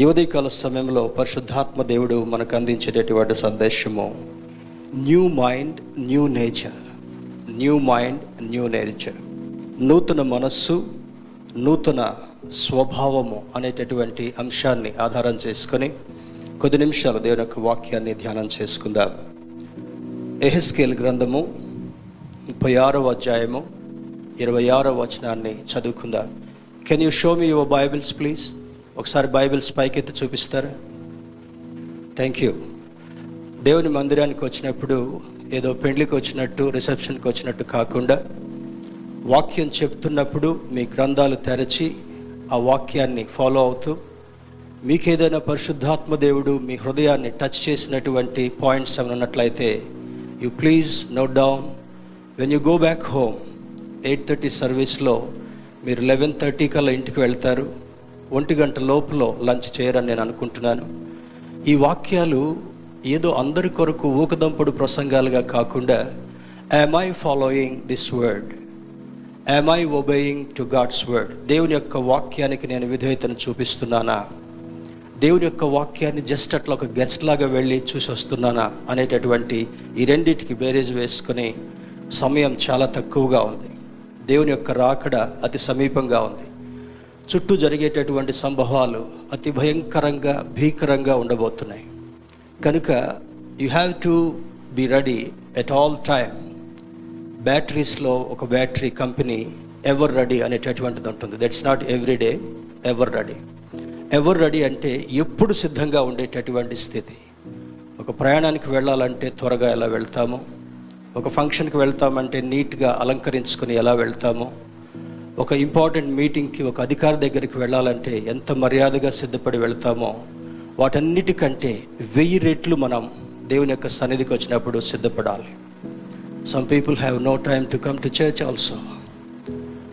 యువదీకాల సమయంలో పరిశుద్ధాత్మ దేవుడు మనకు అందించేటటువంటి సందేశము new mind new nature new mind new nature నూతన మనస్సు నూతన స్వభావము అనేటటువంటి అంశాన్ని ఆధారం చేసుకొని కొద్ది నిమిషాలు దేవుని యొక్క వాక్యాన్ని ధ్యానం చేసుకుందాం. ఎహెస్కేల్ గ్రంథము ముప్పై ఆరవ అధ్యాయము ఇరవై ఆరవ వచనాన్ని చదువుకుందాం. Can you show me your bibles please ఒకసారి బైబిల్స్ పైకెత్తి చూపిస్తారా? థ్యాంక్ యూ దేవుని మందిరానికి వచ్చినప్పుడు ఏదో పెండ్లికి వచ్చినట్టు రిసెప్షన్కి వచ్చినట్టు కాకుండా వాక్యం చెప్తున్నప్పుడు మీ గ్రంథాలు తెరచి ఆ వాక్యాన్ని ఫాలో అవుతూ మీకేదైనా పరిశుద్ధాత్మ దేవుడు మీ హృదయాన్ని టచ్ చేసినటువంటి పాయింట్స్ ఏమైనా ఉన్నట్లయితే you please note down when you go back home eight thirty సర్వీస్లో మీరు లెవెన్ థర్టీ కల్లా ఇంటికి వెళ్తారు. ఒంటి గంట లోపల లంచ్ చేయరని నేను అనుకుంటున్నాను. ఈ వాక్యాలు ఏదో అందరి కొరకు ఊకదంపుడు ప్రసంగాలుగా కాకుండా am I following this word am I obeying to God's word దేవుని యొక్క వాక్యానికి నేను విధేయతను చూపిస్తున్నానా? దేవుని యొక్క వాక్యాన్ని జస్ట్ అట్లా ఒక గెస్ట్ లాగా వెళ్ళి చూసి వస్తున్నానా? అనేటటువంటి ఈ రెండింటికి బేరేజ్ వేసుకుని సమయం చాలా తక్కువగా ఉంది. దేవుని యొక్క రాకడ అతి సమీపంగా ఉంది. చుట్టూ జరిగేటటువంటి సంభవాలు అతి భయంకరంగా భీకరంగా ఉండబోతున్నాయి. కనుక you have to be ready at all time బ్యాటరీస్లో ఒక బ్యాటరీ కంపెనీ ఎవర్ రెడీ అనేటటువంటిది ఉంటుంది. That's not every day ever ready ever ready అంటే ఎప్పుడు సిద్ధంగా ఉండేటటువంటి స్థితి. ఒక ప్రయాణానికి వెళ్ళాలంటే త్వరగా ఎలా వెళ్తాము? ఒక ఫంక్షన్కి వెళ్తామంటే నీట్గా అలంకరించుకుని ఎలా వెళ్తాము? ఒక ఇంపార్టెంట్ మీటింగ్కి ఒక అధికారి దగ్గరికి వెళ్ళాలంటే ఎంత మర్యాదగా సిద్ధపడి వెళ్తామో వాటన్నిటికంటే వెయ్యి రెట్లు మనం దేవుని యొక్క సన్నిధికి వచ్చినప్పుడు సిద్ధపడాలి. Some people have no time to come to church also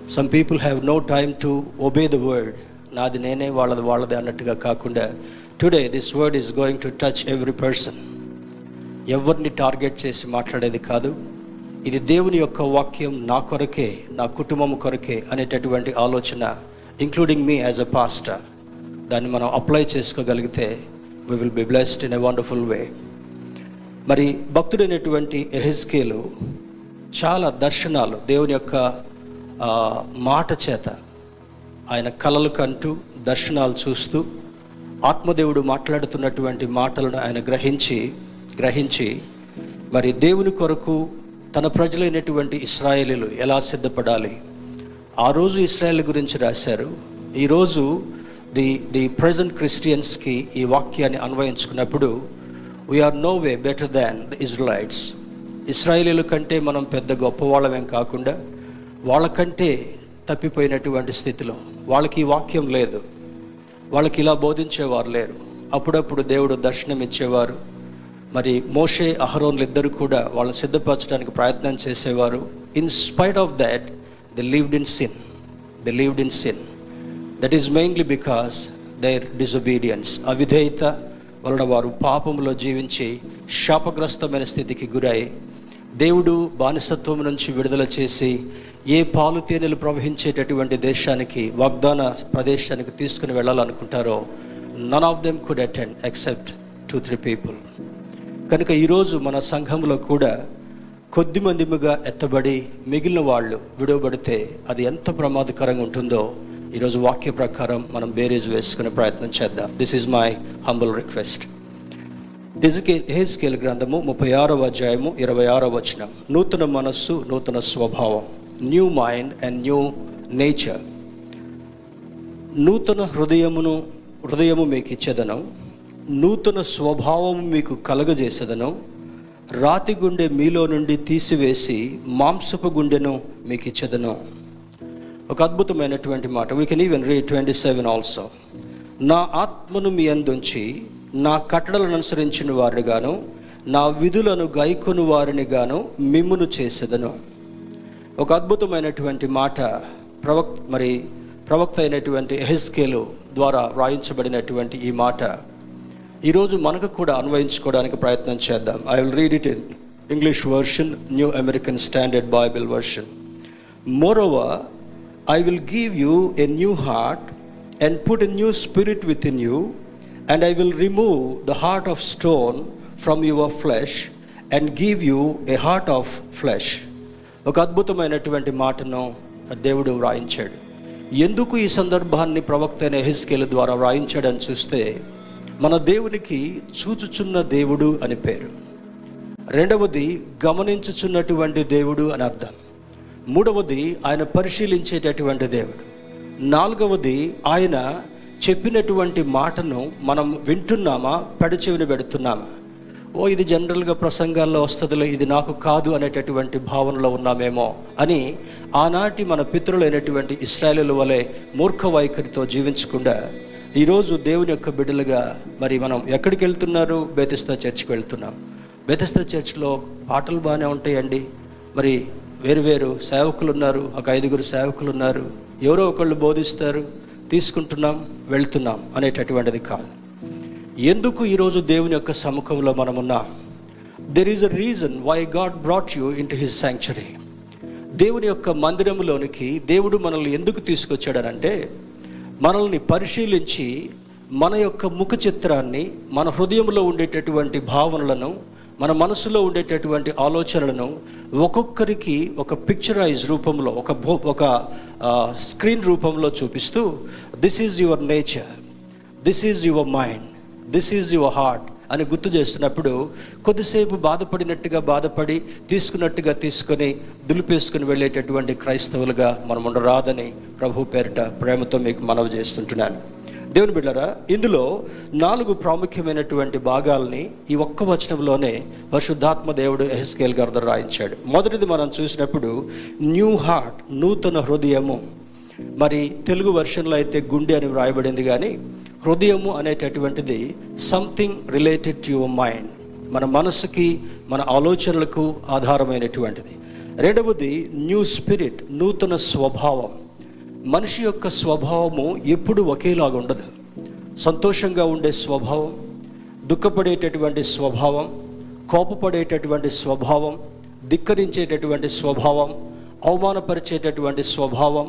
some people have no time to obey the word నాది నేనే వాళ్ళది వాళ్ళది అన్నట్టుగా కాకుండా today this word is going to touch every person ఎవరిని టార్గెట్ చేసి మాట్లాడేది కాదు. ఇది దేవుని యొక్క వాక్యం నా కొరకే నా కుటుంబం కొరకే అనేటటువంటి ఆలోచన including me as a pastor దాన్ని మనం అప్లై చేసుకోగలిగితే we will be blessed in a wonderful way మరి భక్తుడైనటువంటి ఎహెస్కేలు చాలా దర్శనాలు దేవుని యొక్క మాట చేత ఆయన కలలు కంటూ దర్శనాలు చూస్తూ ఆత్మదేవుడు మాట్లాడుతున్నటువంటి మాటలను ఆయన గ్రహించి గ్రహించి మరి దేవుని కొరకు తన ప్రజలైనటువంటి ఇస్రాయేలీలు ఎలా సిద్ధపడాలి? ఆ రోజు ఇస్రాయేల్ గురించి రాశారు. ఈరోజు ది ది ప్రజెంట్ క్రిస్టియన్స్కి ఈ వాక్యాన్ని అన్వయించుకున్నప్పుడు we are no way better than the Israelites ఇస్రాయేలీల కంటే మనం పెద్ద గొప్పవాళ్ళమేం కాకుండా వాళ్ళకంటే తప్పిపోయినటువంటి స్థితిలో వాళ్ళకి ఈ వాక్యం లేదు. వాళ్ళకి ఇలా బోధించేవారు లేరు. అప్పుడప్పుడు దేవుడు దర్శనం ఇచ్చేవారు మరి మోషే అహరోన్లు ఇద్దరు కూడా వాళ్ళని సిద్ధపరచడానికి ప్రయత్నం చేసేవారు. In spite of that they lived in sin they lived in sin that is mainly because their disobedience అవిధేయత వలన వారు పాపంలో జీవించి శాపగ్రస్తమైన స్థితికి గురై దేవుడు బానిసత్వం నుంచి విడుదల చేసి ఏ పాలు తేనెలు ప్రవహించేటటువంటి దేశానికి వాగ్దాన ప్రదేశానికి తీసుకుని వెళ్ళాలనుకుంటారో none of them could attend except two three people కనుక ఈరోజు మన సంఘంలో కూడా కొద్ది మందిముగా ఎత్తబడి మిగిలిన వాళ్ళు విడవబడితే అది ఎంత ప్రమాదకరంగా ఉంటుందో ఈరోజు వాక్య ప్రకారం మనం బేరేజ్ వేసుకునే ప్రయత్నం చేద్దాం. This is my humble request ఎజుకే హేజ్కేల్ గ్రంథము ముప్పై ఆరవ అధ్యాయము ఇరవై ఆరవ వచనం. నూతన మనస్సు నూతన స్వభావం new mind and new nature నూతన హృదయమును హృదయము మీకు ఇచ్చేదనం. నూతన స్వభావం మీకు కలగజేసేదను. రాతి గుండె మీలో నుండి తీసివేసి మాంసపు గుండెను మీకు ఇచ్చేదను. ఒక అద్భుతమైనటువంటి మాట. We can even read twenty seven also నా ఆత్మను మీ అందుంచి నా కట్టడలను అనుసరించిన వారిగాను నా విధులను గైకొను వారిని గాను మిమ్మును చేసేదను. ఒక అద్భుతమైనటువంటి మాట ప్రవక్త మరి ప్రవక్త అయినటువంటి ఎహెస్కేలు ద్వారా వ్రాయించబడినటువంటి ఈ మాట. ఈరోజు మనకు కూడా అన్వయించుకోవడానికి ప్రయత్నం చేద్దాం. I will read it in English version New American Standard Bible version moreover will give you a new heart and put a new spirit within you and I will remove the heart of stone from your flesh and give you a heart of flesh ఒక అద్భుతమైనటువంటి మాటను దేవుడు వ్రాయించాడు. ఎందుకు ఈ సందర్భాన్ని ప్రవక్త అయిన హెస్కేల్ ద్వారా వ్రాయించాడని చూస్తే మన దేవునికి చూచుచున్న దేవుడు అని పేరు. రెండవది గమనించుచున్నటువంటి దేవుడు అని అర్థం. మూడవది ఆయన పరిశీలించేటటువంటి దేవుడు. నాలుగవది ఆయన చెప్పినటువంటి మాటను మనం వింటున్నామా పెడచెవిని పెడుతున్నామా? ఓ ఇది జనరల్గా ప్రసంగాల్లో వస్తుందిలే ఇది నాకు కాదు అనేటటువంటి భావనలో ఉన్నామేమో అని ఆనాటి మన పితృలైనటువంటి ఇస్రాయలు వలె మూర్ఖ వైఖరితో జీవించకుండా ఈరోజు దేవుని యొక్క బిడ్డలుగా మరి మనం ఎక్కడికి వెళ్తున్నారు? బేతిస్తా చర్చ్కి వెళ్తున్నాం. బేతిస్తా చర్చ్లో పాటలు బాగానే ఉంటాయండి. మరి వేరు వేరు సేవకులు ఉన్నారు. ఒక ఐదుగురు సేవకులు ఉన్నారు. ఎవరో ఒకళ్ళు బోధిస్తారు. తీసుకుంటున్నాం వెళ్తున్నాం అనేటటువంటిది కాదు. ఎందుకు ఈరోజు దేవుని యొక్క సముఖంలో మనమున్నాం? There is a reason why God brought you into his sanctuary దేవుని యొక్క మందిరంలోనికి దేవుడు మనల్ని ఎందుకు తీసుకొచ్చాడనంటే మనల్ని పరిశీలించి మన యొక్క ముఖ చిత్రాన్ని మన హృదయంలో ఉండేటటువంటి భావనలను మన మనసులో ఉండేటటువంటి ఆలోచనలను ఒక్కొక్కరికి ఒక పిక్చరైజ్ రూపంలో ఒక భో- ఒక స్క్రీన్ రూపంలో చూపిస్తూ this is your nature this is your mind this is your heart అని గుర్తు చేస్తున్నప్పుడు కొద్దిసేపు బాధపడినట్టుగా బాధపడి తీసుకున్నట్టుగా తీసుకొని దులిపేసుకుని వెళ్ళేటటువంటి క్రైస్తవులుగా మనం ఉండరాదని ప్రభు పేరిట ప్రేమతో మీకు మనవి చేస్తుంటున్నాను. దేవుని బిడ్డరా ఇందులో నాలుగు ప్రాముఖ్యమైనటువంటి భాగాల్ని ఈ ఒక్క వచనంలోనే పరిశుద్ధాత్మ దేవుడు ఎహెస్కేల్ గారు రాయించాడు. మొదటిది మనం చూసినప్పుడు న్యూ హార్ట్ నూతన హృదయము. మరి తెలుగు వెర్షన్లో అయితే గుండె అని వ్రాయబడింది కానీ హృదయము అనేటటువంటిది something related to your mind మన మనసుకి మన ఆలోచనలకు ఆధారమైనటువంటిది. రెండవది న్యూ స్పిరిట్ నూతన స్వభావం. మనిషి యొక్క స్వభావము ఎప్పుడు ఒకేలాగా ఉండదు. సంతోషంగా ఉండే స్వభావం దుఃఖపడేటటువంటి స్వభావం కోపపడేటటువంటి స్వభావం ధిక్కరించేటటువంటి స్వభావం అవమానపరిచేటటువంటి స్వభావం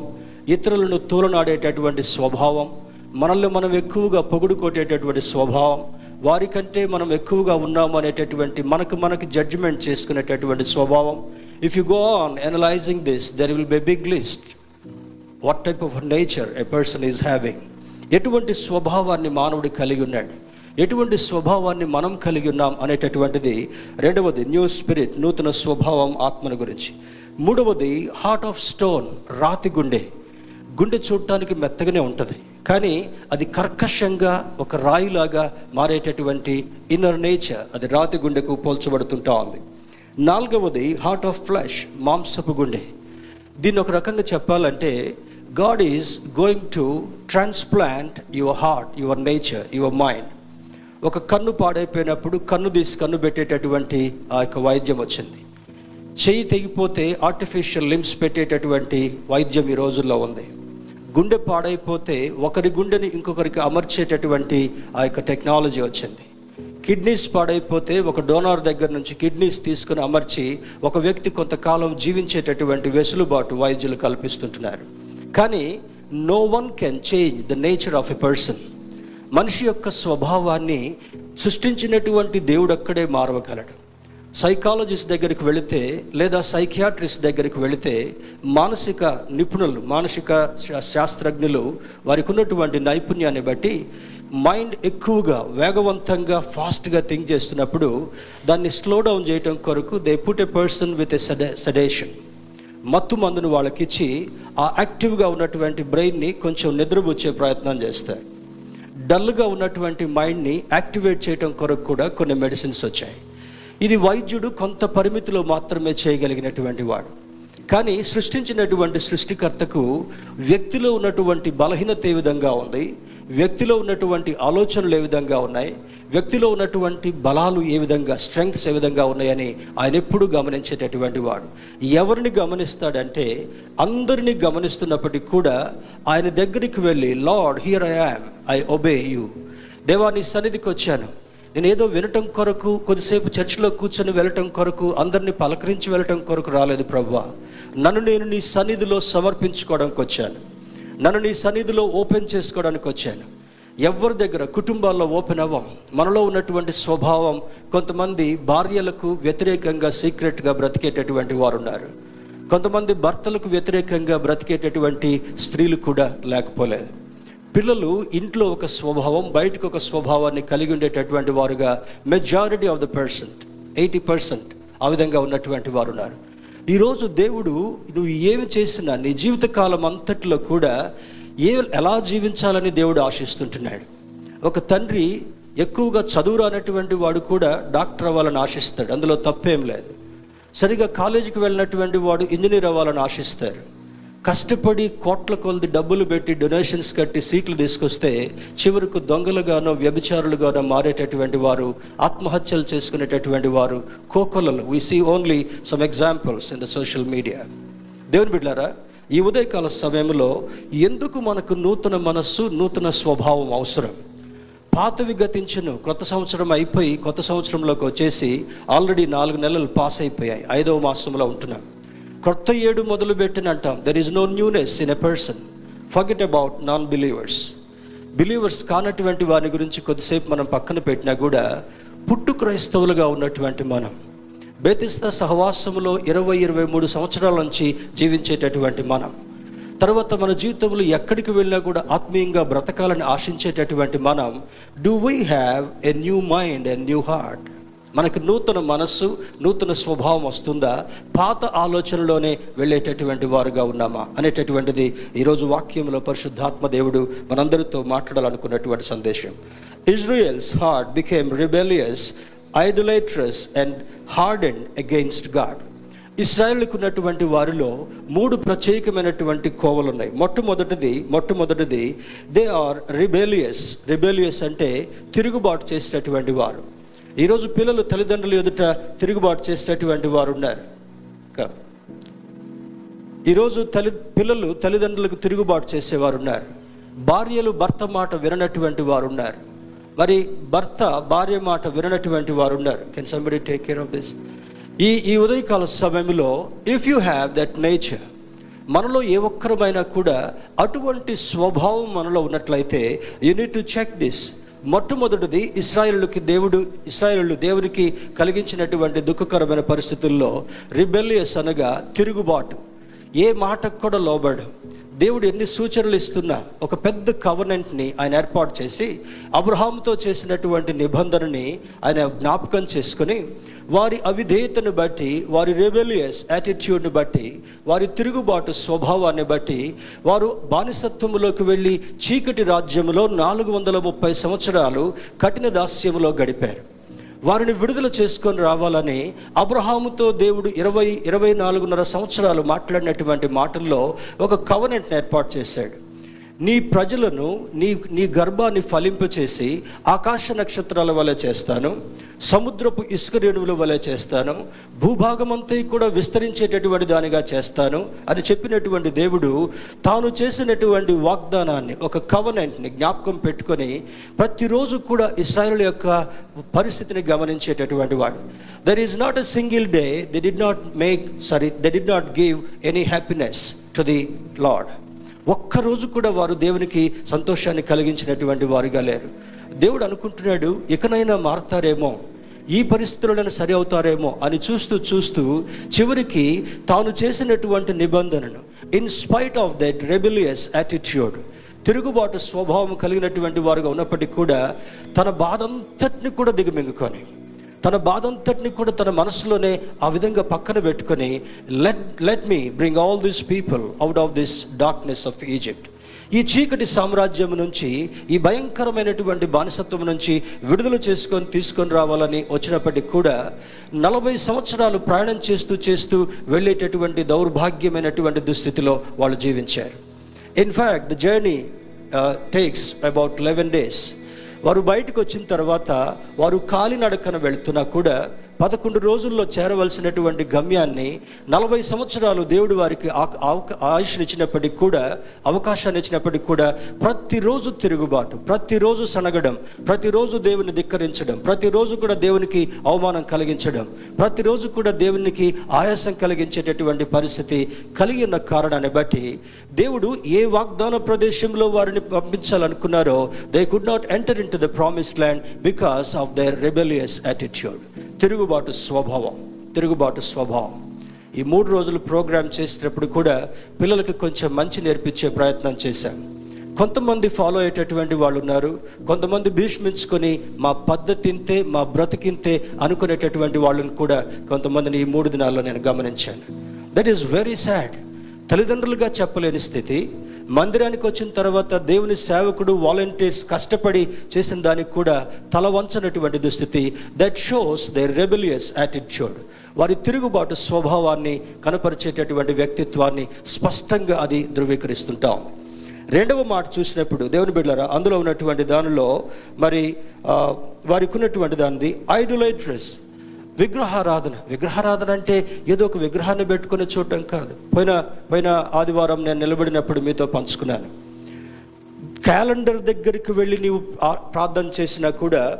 ఇతరులను తూలనాడేటటువంటి స్వభావం మనల్ని మనం ఎక్కువగా పొగుడు కొట్టేటటువంటి స్వభావం వారికంటే మనం ఎక్కువగా ఉన్నాము అనేటటువంటి మనకు మనకు జడ్జిమెంట్ చేసుకునేటటువంటి స్వభావం. If you go on analysing this there will be big list what type of nature a person is having ఎటువంటి స్వభావాన్ని మానవుడు కలిగి ఉన్నాడు? ఎటువంటి స్వభావాన్ని మనం కలిగి ఉన్నాం అనేటటువంటిది రెండవది న్యూ స్పిరిట్ నూతన స్వభావం ఆత్మను గురించి. మూడవది హార్ట్ ఆఫ్ స్టోన్ రాతి గుండె. గుండె చూడటానికి మెత్తగానే ఉంటుంది. కానీ అది కర్కశంగా ఒక రాయిలాగా మారేటటువంటి ఇన్నర్ నేచర్ అది రాతి గుండెకు పోల్చబడుతుంటా ఉంది. నాలుగవది హార్ట్ ఆఫ్ ఫ్లాష్ మాంసపు గుండె. దీన్ని ఒక రకంగా చెప్పాలంటే God is going to transplant your heart your nature your mind ఒక కన్ను పాడైపోయినప్పుడు కన్ను తీసి కన్ను పెట్టేటటువంటి ఆ యొక్క వైద్యం వచ్చింది. చెయ్యి తెగిపోతే ఆర్టిఫిషియల్ లిమ్స్ పెట్టేటటువంటి వైద్యం ఈ రోజుల్లో ఉంది. గుండె పాడైపోతే ఒకరి గుండెని ఇంకొకరికి అమర్చేటటువంటి ఆ యొక్క టెక్నాలజీ వచ్చింది. కిడ్నీస్ పాడైపోతే ఒక డోనార్ దగ్గర నుంచి కిడ్నీస్ తీసుకుని అమర్చి ఒక వ్యక్తి కొంతకాలం జీవించేటటువంటి వెసులుబాటు వైద్యులు కల్పిస్తుంటున్నారు. కానీ no one can change the nature of a person మనిషి యొక్క స్వభావాన్ని సృష్టించినటువంటి దేవుడు అక్కడే మారవగలడు. సైకాలజిస్ట్ దగ్గరికి వెళితే లేదా సైకియాట్రిస్ట్ దగ్గరికి వెళితే మానసిక నిపుణులు మానసిక శా- శాస్త్రజ్ఞులు వారికి ఉన్నటువంటి నైపుణ్యాన్ని బట్టి మైండ్ ఎక్కువగా వేగవంతంగా ఫాస్ట్గా థింక్ చేస్తున్నప్పుడు దాన్ని స్లో డౌన్ చేయటం కొరకు they put a person with a seda sedation. మత్తు మందును వాళ్ళకిచ్చి ఆ యాక్టివ్గా ఉన్నటువంటి బ్రెయిన్ని కొంచెం నిద్రపుచ్చే ప్రయత్నం చేస్తారు. డల్గా ఉన్నటువంటి మైండ్ని యాక్టివేట్ చేయడం కొరకు కూడా కొన్ని మెడిసిన్స్ వచ్చాయి. ఇది వైద్యుడు కొంత పరిమితిలో మాత్రమే చేయగలిగినటువంటి వాడు. కానీ సృష్టించినటువంటి సృష్టికర్తకు వ్యక్తిలో ఉన్నటువంటి బలహీనత ఏ విధంగా ఉంది? వ్యక్తిలో ఉన్నటువంటి ఆలోచనలు ఏ విధంగా ఉన్నాయి? వ్యక్తిలో ఉన్నటువంటి బలాలు ఏ విధంగా స్ట్రెంగ్స్ ఏ విధంగా ఉన్నాయని ఆయన ఎప్పుడు గమనించేటటువంటి వాడు. ఎవరిని గమనిస్తాడంటే అందరిని గమనిస్తున్నప్పటికీ కూడా ఆయన దగ్గరికి వెళ్ళి Lord here I am I obey you. దేవా నీ సన్నిధికి వచ్చాను. నేను ఏదో వినటం కొరకు కొద్దిసేపు చర్చిలో కూర్చొని వెళ్ళటం కొరకు అందరిని పలకరించి వెళ్ళటం కొరకు రాలేదు ప్రభు నన్ను నేను నీ సన్నిధిలో సమర్పించుకోవడానికి వచ్చాను. నన్ను నీ సన్నిధిలో ఓపెన్ చేసుకోవడానికి వచ్చాను. ఎవరి దగ్గర కుటుంబాల్లో ఓపెన్ అవ్వం? మనలో ఉన్నటువంటి స్వభావం కొంతమంది భార్యలకు వ్యతిరేకంగా సీక్రెట్గా బ్రతికేటటువంటి వారు ఉన్నారు కొంతమంది భర్తలకు వ్యతిరేకంగా బ్రతికేటటువంటి స్త్రీలు కూడా లేకపోలేదు. పిల్లలు ఇంట్లో ఒక స్వభావం బయటకు ఒక స్వభావాన్ని కలిగి ఉండేటటువంటి వారుగా majority of the percent eighty percent ఆ విధంగా ఉన్నటువంటి వారు ఉన్నారు. ఈరోజు దేవుడు నువ్వు ఏమి చేసినా నీ జీవితకాలం అంతట్లో కూడా ఏ ఎలా జీవించాలని దేవుడు ఆశిస్తుంటున్నాడు? ఒక తండ్రి ఎక్కువగా చదువు రానటువంటి వాడు కూడా డాక్టర్ అవ్వాలని ఆశిస్తాడు. అందులో తప్పేం లేదు. సరిగా కాలేజీకి వెళ్ళినటువంటి వాడు ఇంజనీర్ అవ్వాలని ఆశిస్తారు. కష్టపడి కోట్ల కొలది డబ్బులు పెట్టి డొనేషన్స్ కట్టి సీట్లు తీసుకొస్తే చివరకు దొంగలుగానో వ్యభిచారులుగానో మారేటటువంటి వారు ఆత్మహత్యలు చేసుకునేటటువంటి వారు కోకొలలు. We see only some examples in the social media దేవుని బిడ్డారా ఈ ఉదయకాల సమయంలో ఎందుకు మనకు నూతన మనస్సు నూతన స్వభావం అవసరం? పాతవి గతించను. కొత్త సంవత్సరం అయిపోయి కొత్త సంవత్సరంలోకి వచ్చేసి ఆల్రెడీ నాలుగు నెలలు పాస్ అయిపోయాయి. ఐదవ మాసంలో ఉంటున్నాం. కొత్త ఏడు మొదలు పెట్టిన అంటాం there is no newness in a person forget about non believers believers కానటువంటి వారి గురించి కొద్దిసేపు మనం పక్కన పెట్టినా కూడా పుట్టు క్రైస్తవులుగా ఉన్నటువంటి మనం బేతిస్త సహవాసములో ఇరవై ఇరవై మూడు సంవత్సరాల నుంచి జీవించేటటువంటి మనం తర్వాత మన జీవితంలో ఎక్కడికి వెళ్ళినా కూడా ఆత్మీయంగా బ్రతకాలని ఆశించేటటువంటి మనం do we have a new mind a new heart మనకు నూతన మనస్సు నూతన స్వభావం వస్తుందా? పాత ఆలోచనలోనే వెళ్ళేటటువంటి వారుగా ఉన్నామా? అనేటటువంటిది ఈరోజు వాక్యంలో పరిశుద్ధాత్మ దేవుడు మనందరితో మాట్లాడాలనుకున్నటువంటి సందేశం. Israel's heart became rebellious idolatrous and hard and against God ఇస్రాయల్కు ఉన్నటువంటి వారిలో మూడు ప్రత్యేకమైనటువంటి కోవలు ఉన్నాయి మొట్టమొదటిది మొట్టమొదటిది దే ఆర్ రిబేలియస్ రిబేలియస్ అంటే తిరుగుబాటు చేసినటువంటి వారు. ఈరోజు పిల్లలు తల్లిదండ్రులు ఎదుట తిరుగుబాటు చేసేటటువంటి వారు ఉన్నారు ఈరోజు తల్లి పిల్లలు తల్లిదండ్రులకు తిరుగుబాటు చేసేవారు ఉన్నారు భార్యలు భర్త మాట విననటువంటి వారు ఉన్నారు మరి భర్త భార్య మాట విననటువంటి వారు ఉన్నారు can somebody take care of this ఈ ఈ ఉదయకాల సమయంలో if you have that nature మనలో ఏ ఒక్కరమైనా కూడా అటువంటి స్వభావం మనలో ఉన్నట్లయితే you need to check this మొట్టమొదటిది ఇస్రాయేలుకి దేవుడు ఇస్రాయిలు దేవునికి కలిగించినటువంటి దుఃఖకరమైన పరిస్థితుల్లో రిబెలియస్ అనగా తిరుగుబాటు. ఏ మాటకు కూడా లోబడు దేవుడు ఎన్ని సూచనలు ఇస్తున్నా ఒక పెద్ద కవర్నెంట్ని ఆయన ఏర్పాటు చేసి అబ్రహాంతో చేసినటువంటి నిబంధనని ఆయన జ్ఞాపకం చేసుకొని వారి అవిధేయతను బట్టి వారి రెబెలియస్ యాటిట్యూడ్ని బట్టి వారి తిరుగుబాటు స్వభావాన్ని బట్టి వారు బానిసత్వములోకి వెళ్ళి చీకటి రాజ్యంలో నాలుగు వందల ముప్పై సంవత్సరాలు కఠిన దాస్యములో గడిపారు. వారిని విడుదల చేసుకొని రావాలని అబ్రహాముతో దేవుడు ఇరవై ఇరవై నాలుగున్నర సంవత్సరాలు మాట్లాడినటువంటి మాటల్లో ఒక కవనెంట్ని ఏర్పాటు చేశాడు. నీ ప్రజలను నీ నీ గర్భాన్ని ఫలింపచేసి ఆకాశ నక్షత్రాల వలె చేస్తాను సముద్రపు ఇసుక రేణువుల వలె చేస్తాను భూభాగమంతా కూడా విస్తరించేటటువంటి దానిగా చేస్తాను అని చెప్పినటువంటి దేవుడు తాను చేసినటువంటి వాగ్దానాన్ని ఒక కవనెంట్ని జ్ఞాపకం పెట్టుకొని ప్రతిరోజు కూడా ఇస్రాయల్ యొక్క పరిస్థితిని గమనించేటటువంటి వాడు. There is not a single day they did not make sorry they did not give any happiness to the Lord ఒక్కరోజు కూడా వారు దేవునికి సంతోషాన్ని కలిగించినటువంటి వారుగా లేరు. దేవుడు అనుకుంటున్నాడు ఇకనైనా మారతారేమో ఈ పరిస్థితులను సరి అవుతారేమో అని చూస్తూ చూస్తూ చివరికి తాను చేసినటువంటి నిబంధనను in spite of that rebellious attitude తిరుగుబాటు స్వభావం కలిగినటువంటి వారుగా ఉన్నప్పటికీ కూడా తన బాధంతటిని కూడా దిగమింగుకొని తన బాధంతటిని కూడా తన మనసులోనే ఆ విధంగా పక్కన పెట్టుకొని let let me bring all this people out of this darkness of Egypt ఈ చీకటి సామ్రాజ్యం నుంచి ఈ భయంకరమైనటువంటి బానిసత్వం నుంచి విడుదల చేసుకొని తీసుకొని రావాలని వచ్చినప్పటికీ కూడా నలభై సంవత్సరాలు ప్రయాణం చేస్తూ చేస్తూ వెళ్ళేటటువంటి దౌర్భాగ్యమైనటువంటి దుస్థితిలో వాళ్ళు జీవించారు. In fact the journey takes about eleven days వారు బయటకు వచ్చిన తర్వాత వారు కాలినడకన వెళుతున్నా కూడా పదకొండు రోజుల్లో చేరవలసినటువంటి గమ్యాన్ని నలభై సంవత్సరాలు దేవుడు వారికి ఆయుష్నిచ్చినప్పటికి కూడా అవకాశాన్ని ఇచ్చినప్పటికీ కూడా ప్రతిరోజు తిరుగుబాటు ప్రతిరోజు సనగడం ప్రతిరోజు దేవుని ధిక్కరించడం ప్రతిరోజు కూడా దేవునికి అవమానం కలిగించడం ప్రతిరోజు కూడా దేవునికి ఆయాసం కలిగించేటటువంటి పరిస్థితి కలిగి ఉన్న కారణాన్ని బట్టి దేవుడు ఏ వాగ్దాన ప్రదేశంలో వారిని పంపించాలనుకున్నారో they could not enter into the promise land because of their rebellious attitude తిరుగుబాటు స్వభావం తిరుగుబాటు స్వభావం. ఈ మూడు రోజులు ప్రోగ్రామ్ చేసేటప్పుడు కూడా పిల్లలకి కొంచెం మంచి నేర్పించే ప్రయత్నం చేశాం. కొంతమంది ఫాలో అయ్యేటటువంటి వాళ్ళు ఉన్నారు. కొంతమంది భీష్మించుకొని మా పద్ధతింతే మా బ్రతికింతే అనుకునేటటువంటి వాళ్ళని కూడా కొంతమందిని ఈ మూడు దినాల్లో నేను గమనించాను. దట్ ఈస్ వెరీ సాడ్ తల్లిదండ్రులుగా చెప్పలేని స్థితి. మందిరానికి వచ్చిన తర్వాత దేవుని సేవకుడు వాలంటీర్స్ కష్టపడి చేసిన దానికి కూడా తల వంచనటువంటి దుస్థితి. That shows the rebellious attitude వారి తిరుగుబాటు స్వభావాన్ని కనపరిచేటటువంటి వ్యక్తిత్వాన్ని స్పష్టంగా అది ధృవీకరిస్తుంటాం రెండవ మాట చూసినప్పుడు దేవుని బిడ్డలారా అందులో ఉన్నటువంటి దానిలో మరి వారికి ఉన్నటువంటి దానిది ఐడోలైట్రస్ విగ్రహారాధన. విగ్రహారాధన అంటే ఏదో ఒక విగ్రహాన్ని పెట్టుకుని చూడటం కాదు. పోయిన పోయిన ఆదివారం నేను నిలబడినప్పుడు మీతో పంచుకున్నాను. క్యాలెండర్ దగ్గరికి వెళ్ళి నీవు ప్రార్థన చేసినా కూడా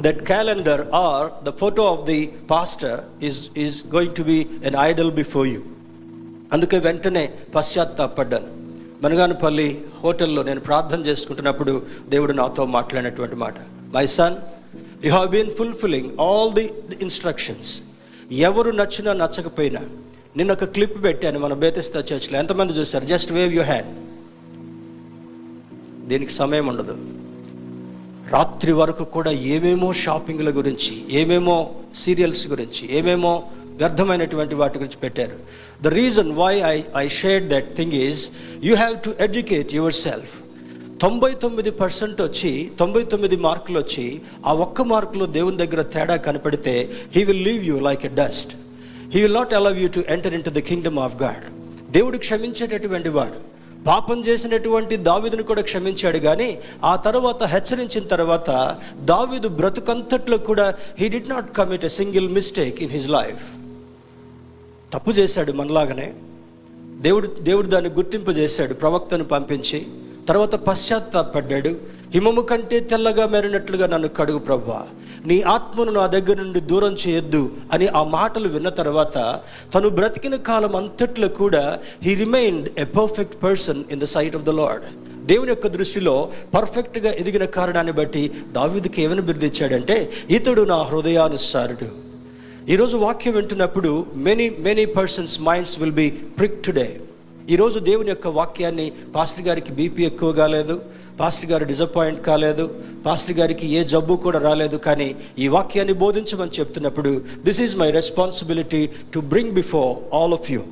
that calendar or the photo of the pastor is is going to be an idol before you అందుకే వెంటనే పశ్చాత్తాపడ్డాను. మనగానపల్లి హోటల్లో నేను ప్రార్థన చేసుకుంటున్నప్పుడు దేవుడు నాతో మాట్లాడినటువంటి మాట. My son you have been fulfilling all the instructions ఎవరు నచ్చినా నచ్చకపోయినా నిన్న ఒక క్లిప్ పెట్టాను మన బేతిస్తా చర్చ్లో ఎంతమంది చూస్తారు జస్ట్ వేవ్ యూ హ్యాండ్ దీనికి సమయం ఉండదు. రాత్రి వరకు కూడా ఏమేమో షాపింగ్ల గురించి ఏమేమో సీరియల్స్ గురించి ఏమేమో వ్యర్థమైనటువంటి వాటి గురించి పెట్టారు. The reason why I I share that thing is you have to educate yourself తొంభై తొమ్మిది పర్సెంట్ వచ్చి తొంభై తొమ్మిది మార్కులు వచ్చి ఆ ఒక్క మార్కులో దేవుని దగ్గర తేడా కనపడితే he will leave you like a dust he will not allow you to enter into the kingdom of God దేవుడు క్షమించేటటువంటి వాడు. పాపం చేసినటువంటి దావిదును కూడా క్షమించాడు కానీ ఆ తర్వాత హెచ్చరించిన తర్వాత దావీదు బ్రతుకంతట్లో కూడా he did not commit a single mistake in his life తప్పు చేశాడు మనలాగానే. దేవుడు దేవుడు దాన్ని గుర్తింపు చేశాడు ప్రవక్తను పంపించి. తర్వాత పశ్చాత్తాపడ్డాడు. హిమము కంటే తెల్లగా మెరినట్లుగా నన్ను కడుగు ప్రభా నీ ఆత్మను నా దగ్గర నుండి దూరం చేయొద్దు అని ఆ మాటలు విన్న తర్వాత తను బ్రతికిన కాలం అంతట్లో కూడా he remained a perfect person in the sight of the Lord దేవుని యొక్క దృష్టిలో పర్ఫెక్ట్గా ఎదిగిన కారణాన్ని బట్టి దావ్యుదికి ఏమని బిరుదిచ్చాడంటే ఇతడు నా హృదయానుసారుడు. ఈరోజు వాక్యం వింటున్నప్పుడు many many persons minds will be prick today ఈరోజు దేవుని యొక్క వాక్యాన్ని పాస్టర్ గారికి బీపీ ఎక్కువ కాలేదు పాస్టర్ గారు డిసప్పాయింట్ కాలేదు పాస్టర్ గారికి ఏ జబ్బు కూడా రాలేదు కానీ ఈ వాక్యాన్ని బోధించమని చెప్తున్నప్పుడు this is my responsibility to bring before all of you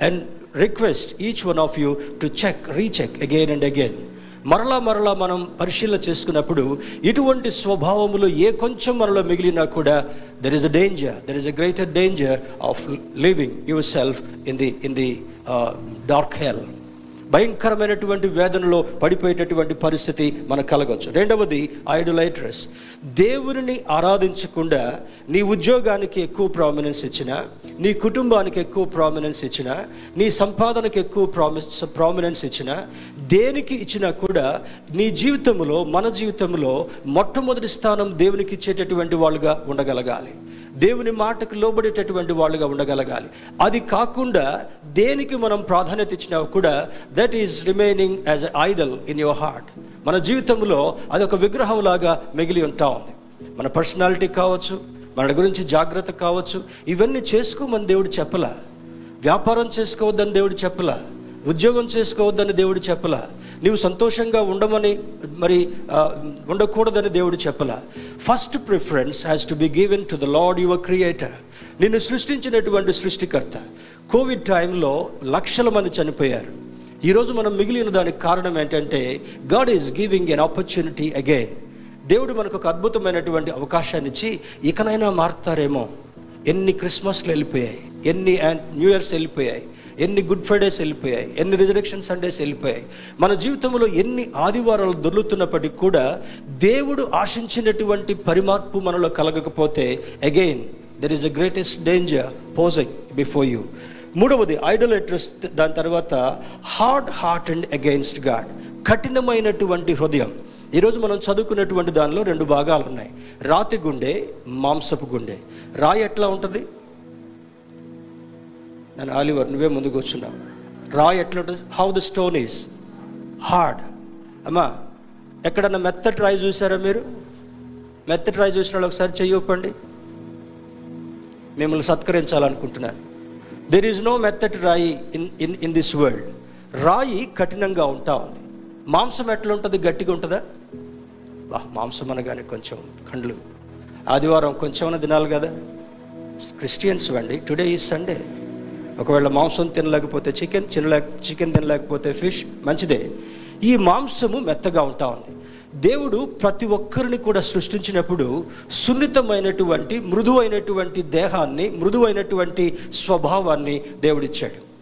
and request each one of you to check recheck again and again మరలా మరలా మనం పరిశీలన చేసుకున్నప్పుడు ఇటువంటి స్వభావములు ఏ కొంచెం మనలో మిగిలినా కూడా there is a danger there is a greater danger of living yourself in the in the dark hell భయంకరమైనటువంటి వేదనలో పడిపోయేటటువంటి పరిస్థితి మనకు కలగవచ్చు రెండవది ఐడలైట్రస్ దేవుని ఆరాధించకుండా నీ ఉద్యోగానికి ఎక్కువ ప్రామినెన్స్ ఇచ్చిన నీ కుటుంబానికి ఎక్కువ ప్రామినెన్స్ ఇచ్చిన నీ సంపాదనకు ఎక్కువ ప్రామిస్ ప్రామినెన్స్ ఇచ్చిన దేనికి ఇచ్చినా కూడా నీ జీవితంలో మన జీవితంలో మొట్టమొదటి స్థానం దేవునికి ఇచ్చేటటువంటి వాళ్ళుగా ఉండగలగాలి. దేవుని మాటకు లోబడేటటువంటి వాళ్ళుగా ఉండగలగాలి. అది కాకుండా దేనికి మనం ప్రాధాన్యత ఇచ్చినా కూడా that is remaining as a idol in your heart మన జీవితంలో అది ఒక విగ్రహంలాగా మిగిలి ఉంటా ఉంది. మన పర్సనాలిటీ కావచ్చు మన గురించి జాగ్రత్త కావచ్చు ఇవన్నీ చేసుకోమని దేవుడు చెప్పలా. వ్యాపారం చేసుకోవద్దని దేవుడు చెప్పలా. ఉద్యోగం చేసుకోవద్దని దేవుడు చెప్పలా. నీవు సంతోషంగా ఉండమని మరి ఉండకూడదని దేవుడు చెప్పలా. First preference has to be given to the Lord your creator నిన్ను సృష్టించినటువంటి సృష్టికర్త. కోవిడ్ టైంలో లక్షల మంది చనిపోయారు. ఈరోజు మనం మిగిలిన దానికి కారణం ఏంటంటే God is giving an opportunity again దేవుడు మనకు ఒక అద్భుతమైనటువంటి అవకాశాన్ని ఇచ్చి ఇకనైనా మారుతారేమో. ఎన్ని క్రిస్మస్లు వెళ్ళిపోయాయి ఎన్ని న్యూ ఇయర్స్ వెళ్ళిపోయాయి ఎన్ని గుడ్ ఫ్రైడేస్ వెళ్ళిపోయాయి ఎన్ని రిజరెక్షన్ సండేస్ వెళ్ళిపోయాయి. మన జీవితంలో ఎన్ని ఆదివారాలు దొర్లుతున్నప్పటికీ కూడా దేవుడు ఆశించినటువంటి పరిమార్పు మనలో కలగకపోతే again there is a greatest danger posing before you మూడవది ఐడోలేట్రస్ దాని తర్వాత hard heart and against God కఠినమైనటువంటి హృదయం. ఈరోజు మనం చదువుకున్నటువంటి దానిలో రెండు భాగాలు ఉన్నాయి. రాతి గుండె మాంసపు గుండె. రాయి ఎట్లా ఉంటుంది? నేను ఆలివర్ నువ్వే ముందుకు వచ్చున్నావు రాయి ఎట్లా ఉంటుంది how the stone is hard అమ్మా ఎక్కడన్నా మెత్తటి రాయి చూసారా మీరు? మెత్తటి రాయి చూసిన వాళ్ళు ఒకసారి చెయ్యొప్పండి మిమ్మల్ని సత్కరించాలనుకుంటున్నాను. దెర్ ఈజ్ నో మెత్తటి రాయి in in in this world రాయి కఠినంగా ఉంటా ఉంది. మాంసం ఎట్లా ఉంటుంది గట్టిగా ఉంటుందా? బా మాంసం అనగానే కొంచెం కండ్లు. ఆదివారం కొంచెం దినాలి కదా? క్రిస్టియన్స్ అండి టుడే ఈజ్ సండే ఒకవేళ మాంసం తినలేకపోతే చికెన్ తినలేక చికెన్ తినలేకపోతే ఫిష్ మంచిదే. ఈ మాంసము మెత్తగా ఉంటా ఉంది. దేవుడు ప్రతి ఒక్కరిని కూడా సృష్టించినప్పుడు సున్నితమైనటువంటి మృదువైనటువంటి దేహాన్ని మృదువైనటువంటి స్వభావాన్ని దేవుడిచ్చాడు.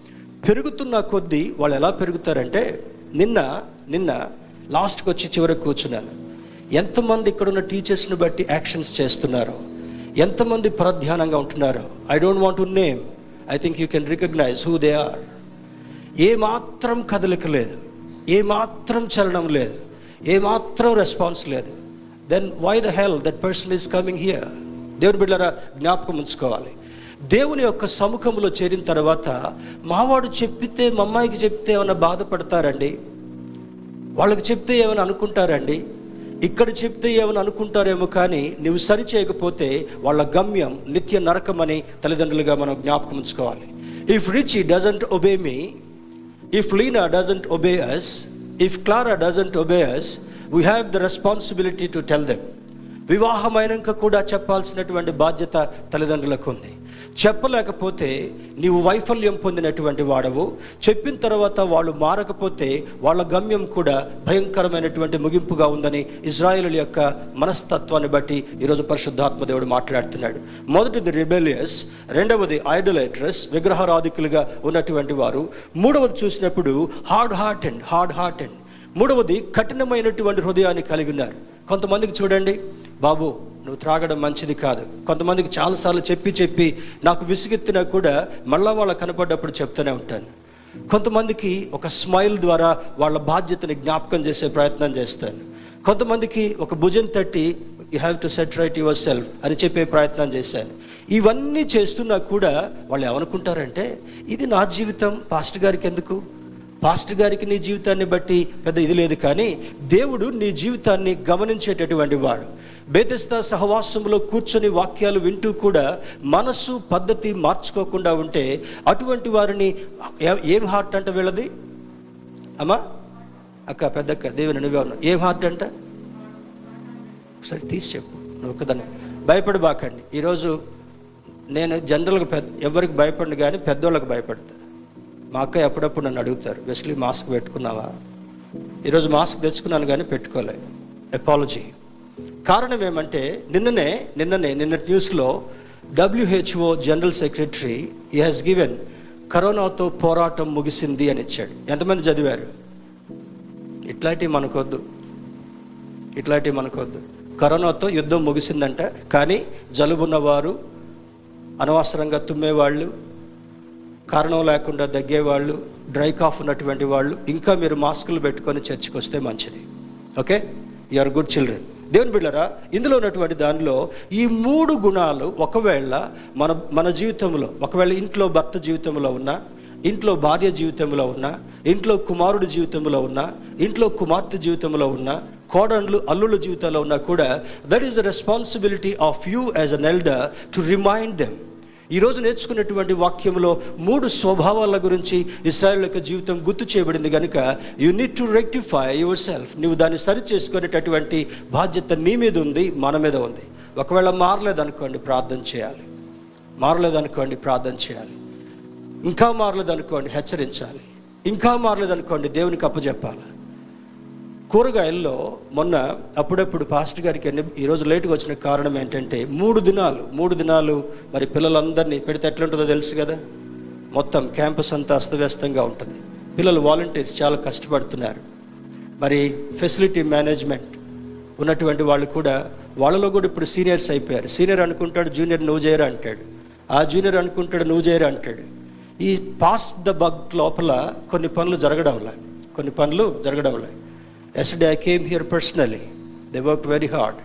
పెరుగుతున్న కొద్దీ వాళ్ళు ఎలా పెరుగుతారంటే నిన్న నిన్న లాస్ట్కి వచ్చి చివరికి కూర్చున్నాను. ఎంతమంది ఇక్కడున్న టీచర్స్ని బట్టి యాక్షన్స్ చేస్తున్నారో ఎంతమంది పరధ్యానంగా ఉంటున్నారో I don't want to name I think you can recognise who they are ఏమాత్రం కదలిక లేదు. ఏమాత్రం చలనం లేదు. ఏ మాత్రం రెస్పాన్స్ లేదు. Then why the hell that person is coming here దేవుని బిడ్డరా జ్ఞాపకం ఉంచుకోవాలి. దేవుని యొక్క సముఖంలో చేరిన తర్వాత మావాడు చెప్పితే మా అమ్మాయికి చెప్తే ఏమైనా బాధపడతారండి? వాళ్ళకి చెప్తే ఏమైనా అనుకుంటారండి? ఇక్కడ చెప్తే ఏమని అనుకుంటారేమో కానీ నువ్వు సరి చేయకపోతే వాళ్ళ గమ్యం నిత్య నరకమని తల్లిదండ్రులుగా మనం జ్ఞాపకం ఉంచుకోవాలి. If Rich doesn't obey me if Leena doesn't obey us if Clara doesn't obey us we have the responsibility to tell them వివాహమైనాక కూడా చెప్పాల్సినటువంటి బాధ్యత తల్లిదండ్రులకు ఉంది. చెప్పలేకపోతే నీవు వైఫల్యం పొందినటువంటి వాడవు. చెప్పిన తర్వాత వాళ్ళు మారకపోతే వాళ్ళ గమ్యం కూడా భయంకరమైనటువంటి ముగింపుగా ఉందని ఇజ్రాయేల్ యొక్క మనస్తత్వాన్ని బట్టి ఈరోజు పరిశుద్ధాత్మ దేవుడు మాట్లాడుతున్నాడు. మొదటిది రిబెలియస్ రెండవది ఐడోలైట్రస్ విగ్రహారాధికులుగా ఉన్నటువంటి వారు. మూడవది చూసినప్పుడు hard heart and hard heart and మూడవది కఠినమైనటువంటి హృదయాన్ని కలిగి ఉన్నారు. కొంతమందికి చూడండి బాబు నువ్వు త్రాగడం మంచిది కాదు. కొంతమందికి చాలాసార్లు చెప్పి చెప్పి నాకు విసుగెత్తినా కూడా మళ్ళీ వాళ్ళ కనపడ్డప్పుడు చెప్తూనే ఉంటాను. కొంతమందికి ఒక స్మైల్ ద్వారా వాళ్ళ బాధ్యతని జ్ఞాపకం చేసే ప్రయత్నం చేస్తాను. కొంతమందికి ఒక భుజం తట్టి you have to set right yourself అని చెప్పే ప్రయత్నం చేశాను. ఇవన్నీ చేస్తున్నా కూడా వాళ్ళు ఏమనుకుంటారంటే ఇది నా జీవితం పాస్టర్ గారికి ఎందుకు? పాస్టర్ గారికి నీ జీవితాన్ని బట్టి పెద్ద ఇది లేదు కానీ దేవుడు నీ జీవితాన్ని గమనించేటటువంటి వాడు. బేదస్త సహవాసంలో కూర్చొని వాక్యాలు వింటూ కూడా మనస్సు పద్ధతి మార్చుకోకుండా ఉంటే అటువంటి వారిని ఏం హార్ట్ అంట వీళ్ళది? అమ్మా అక్క పెద్దక్క దేవుని నువ్వే ఉన్నావు. ఏం హార్ట్ అంట? ఒకసారి తీసి చెప్పు నువ్వు ఒకదాన్ని భయపడబాకండి ఈరోజు నేను జనరల్గా పెద్ద ఎవరికి భయపడిన కానీ పెద్దోళ్ళకి భయపడతా. మా అక్క ఎప్పుడప్పుడు నన్ను అడుగుతారు వెస్లీ మాస్క్ పెట్టుకున్నావా? ఈరోజు మాస్క్ తెచ్చుకున్నాను కానీ పెట్టుకోలేదు ఎపాలజీ కారణం ఏమంటే నిన్ననే నిన్ననే నిన్న న్యూస్లో డబ్ల్యూహెచ్ఓ జనరల్ సెక్రటరీ ఈ హాజ్ గివెన్ కరోనాతో పోరాటం ముగిసింది అని ఇచ్చాడు. ఎంతమంది చదివారు? ఇట్లాంటివి మనకొద్దు. ఇట్లాంటివి మనకొద్దు. కరోనాతో యుద్ధం ముగిసిందంట కానీ జలుబున్నవారు అనవసరంగా తుమ్మేవాళ్ళు కారణం లేకుండా దగ్గేవాళ్ళు డ్రై కాఫ్ ఉన్నటువంటి వాళ్ళు ఇంకా మీరు మాస్కులు పెట్టుకొని చర్చికి వస్తే మంచిది. Okay? You are good children దేవుని బిళ్ళరా ఇందులో ఉన్నటువంటి దానిలో ఈ మూడు గుణాలు ఒకవేళ మన మన జీవితంలో ఒకవేళ ఇంట్లో భర్త జీవితంలో ఉన్నా ఇంట్లో భార్య జీవితంలో ఉన్నా ఇంట్లో కుమారుడు జీవితంలో ఉన్నా ఇంట్లో కుమార్తె జీవితంలో ఉన్నా కోడండ్లు అల్లుల జీవితాల్లో ఉన్నా కూడా that is the responsibility of you as an elder to remind them ఈరోజు నేర్చుకున్నటువంటి వాక్యంలో మూడు స్వభావాల గురించి ఇస్రాయల్ యొక్క జీవితం గుర్తు చేయబడింది కనుక you need to rectify yourself నువ్వు దాన్ని సరి చేసుకునేటటువంటి బాధ్యత నీ మీద ఉంది మన మీద ఉంది. ఒకవేళ మారలేదనుకోండి ప్రార్థన చేయాలి. మారలేదనుకోండి ప్రార్థన చేయాలి. ఇంకా మారలేదనుకోండి హెచ్చరించాలి. ఇంకా మారలేదనుకోండి దేవునికి అప్పచెప్పాలి కూరగాయల్లో మొన్న అప్పుడప్పుడు పాస్ట్ గారికి ఈరోజు లేటుగా వచ్చిన కారణం ఏంటంటే మూడు దినాలు మూడు దినాలు మరి పిల్లలందరినీ పెడితే ఎట్లుంటుందో తెలుసు కదా? మొత్తం క్యాంపస్ అంతా అస్తవ్యస్తంగా ఉంటుంది. పిల్లలు వాలంటీర్స్ చాలా కష్టపడుతున్నారు. మరి ఫెసిలిటీ మేనేజ్మెంట్ ఉన్నటువంటి వాళ్ళు కూడా వాళ్ళలో కూడా ఇప్పుడు సీనియర్స్ అయిపోయారు. సీనియర్ అనుకుంటాడు జూనియర్ నువ్వు చేయరా అంటాడు. ఆ జూనియర్ అనుకుంటాడు నువ్వు చేయరా అంటాడు. ఈ పాస్ ద బగ్ లోపల కొన్ని పనులు జరగడంలే కొన్ని పనులు జరగడంలే yesterday I came here personally they work very hard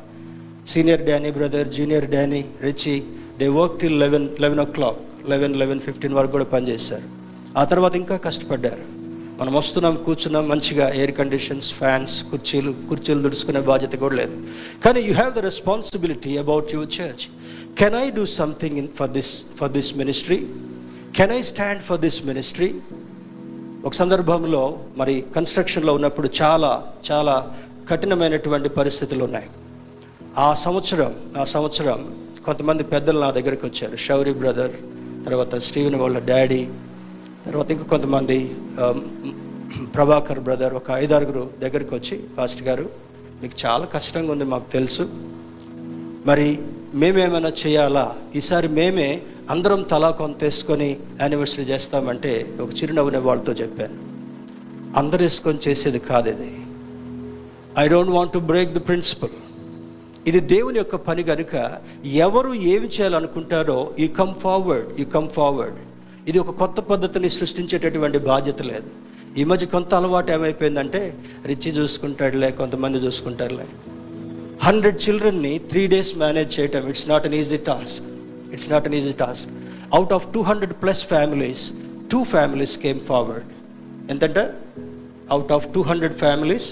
senior Danny brother junior Danny Richie they work till eleven eleven o'clock eleven eleven fifteen వరకు కూడా పనిచేశారు ఆ తర్వాత ఇంకా కష్టపడ్డారు. మనం వస్తున్నాం కూర్చున్నాం మంచిగా ఎయిర్ కండిషన్స్ ఫ్యాన్స్ కుర్చీలు కుర్చీలు దుడుచుకునే బాధ్యత కూడా లేదు. కానీ you have the responsibility about your church can I do something in for this for this ministry can I stand for this ministry ఒక సందర్భంలో మరి కన్స్ట్రక్షన్లో ఉన్నప్పుడు చాలా చాలా కఠినమైనటువంటి పరిస్థితులు ఉన్నాయి. ఆ సంవత్సరం ఆ సంవత్సరం కొంతమంది పెద్దలు నా దగ్గరికి వచ్చారు. షౌరి బ్రదర్ తర్వాత స్టీవెన్ వాళ్ళ డాడీ తర్వాత ఇంకా కొంతమంది um, ప్రభాకర్ బ్రదర్ ఒక ఐదారుగురు దగ్గరికి వచ్చి పాస్టర్ గారు మీకు చాలా కష్టంగా ఉంది మాకు తెలుసు. మరి మేమేమైనా చేయాలా? ఈసారి మేమే అందరం తలా కొంత వేసుకొని యానివర్సరీ చేస్తామంటే ఒక చిరునవ్వునే వాళ్ళతో చెప్పాను. అందరు వేసుకొని చేసేది కాదు ఇది. I don't want to break the principle ఇది దేవుని యొక్క పని కనుక ఎవరు ఏమి చేయాలనుకుంటారో ఈ కమ్ ఫార్వర్డ్ ఈ కమ్ ఫార్వర్డ్ ఇది ఒక కొత్త పద్ధతిని సృష్టించేటటువంటి బాధ్యత లేదు. ఈ మధ్య కొంత అలవాటు ఏమైపోయిందంటే రిచి చూసుకుంటాడులే కొంతమంది చూసుకుంటారులే. హండ్రెడ్ చిల్డ్రన్ని త్రీ డేస్ మేనేజ్ చేయటం it's not an easy task it's not an easy task out of two hundred plus families two families came forward ఎంతంటే out of two hundred families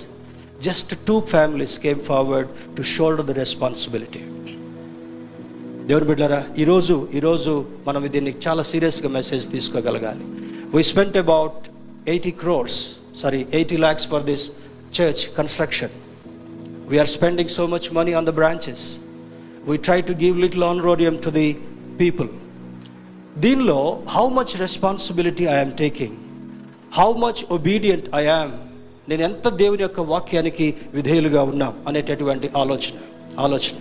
just two families came forward to shoulder the responsibility దేవుని బిడ్డారా ఈరోజు ఈరోజు మనం దీన్ని చాలా సీరియస్గా message తీసుకోగలగాలి. We spent about eighty crores sorry eighty lakhs for this church construction we're spending so much money on the branches we try to give little honorarium to the people దీనిలో how much responsibility I'm taking how much obedient I am నేను ఎంత దేవుని యొక్క వాక్యానికి విధేయులుగా ఉన్నాం? అనేటటువంటి ఆలోచన ఆలోచన.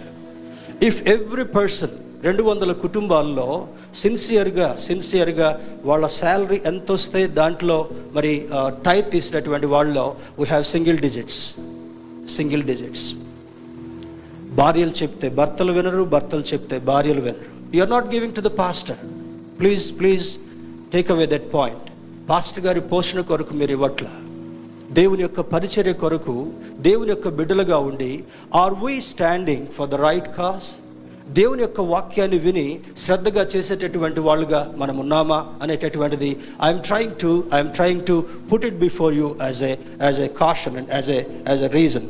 ఇఫ్ ఎవ్రీ పర్సన్ రెండు వందల కుటుంబాల్లో సిన్సియర్గా సిన్సియర్గా వాళ్ళ శాలరీ ఎంత వస్తే దాంట్లో మరి టైత్ తీసినటువంటి వాళ్ళలో we have single digits single digits భార్యలు చెప్తే భర్తలు వినరు భర్తలు చెప్తే భార్యలు వినరు. Are not giving to the pastor please please take away that point pastor గారి పోషణ కొరకు మీరు ఇవ్వట్ల. దేవుని యొక్క పరిచర్య కొరకు దేవుని యొక్క బిడ్డలుగా ఉండి are we standing for the right cause దేవుని యొక్క వాక్యాన్ని విని శ్రద్ధగా చేసేటటువంటి వాళ్ళుగా మనం ఉన్నామా అనేటటువంటిది I'm trying to I'm trying to put it before you as a as a caution and as a as a reason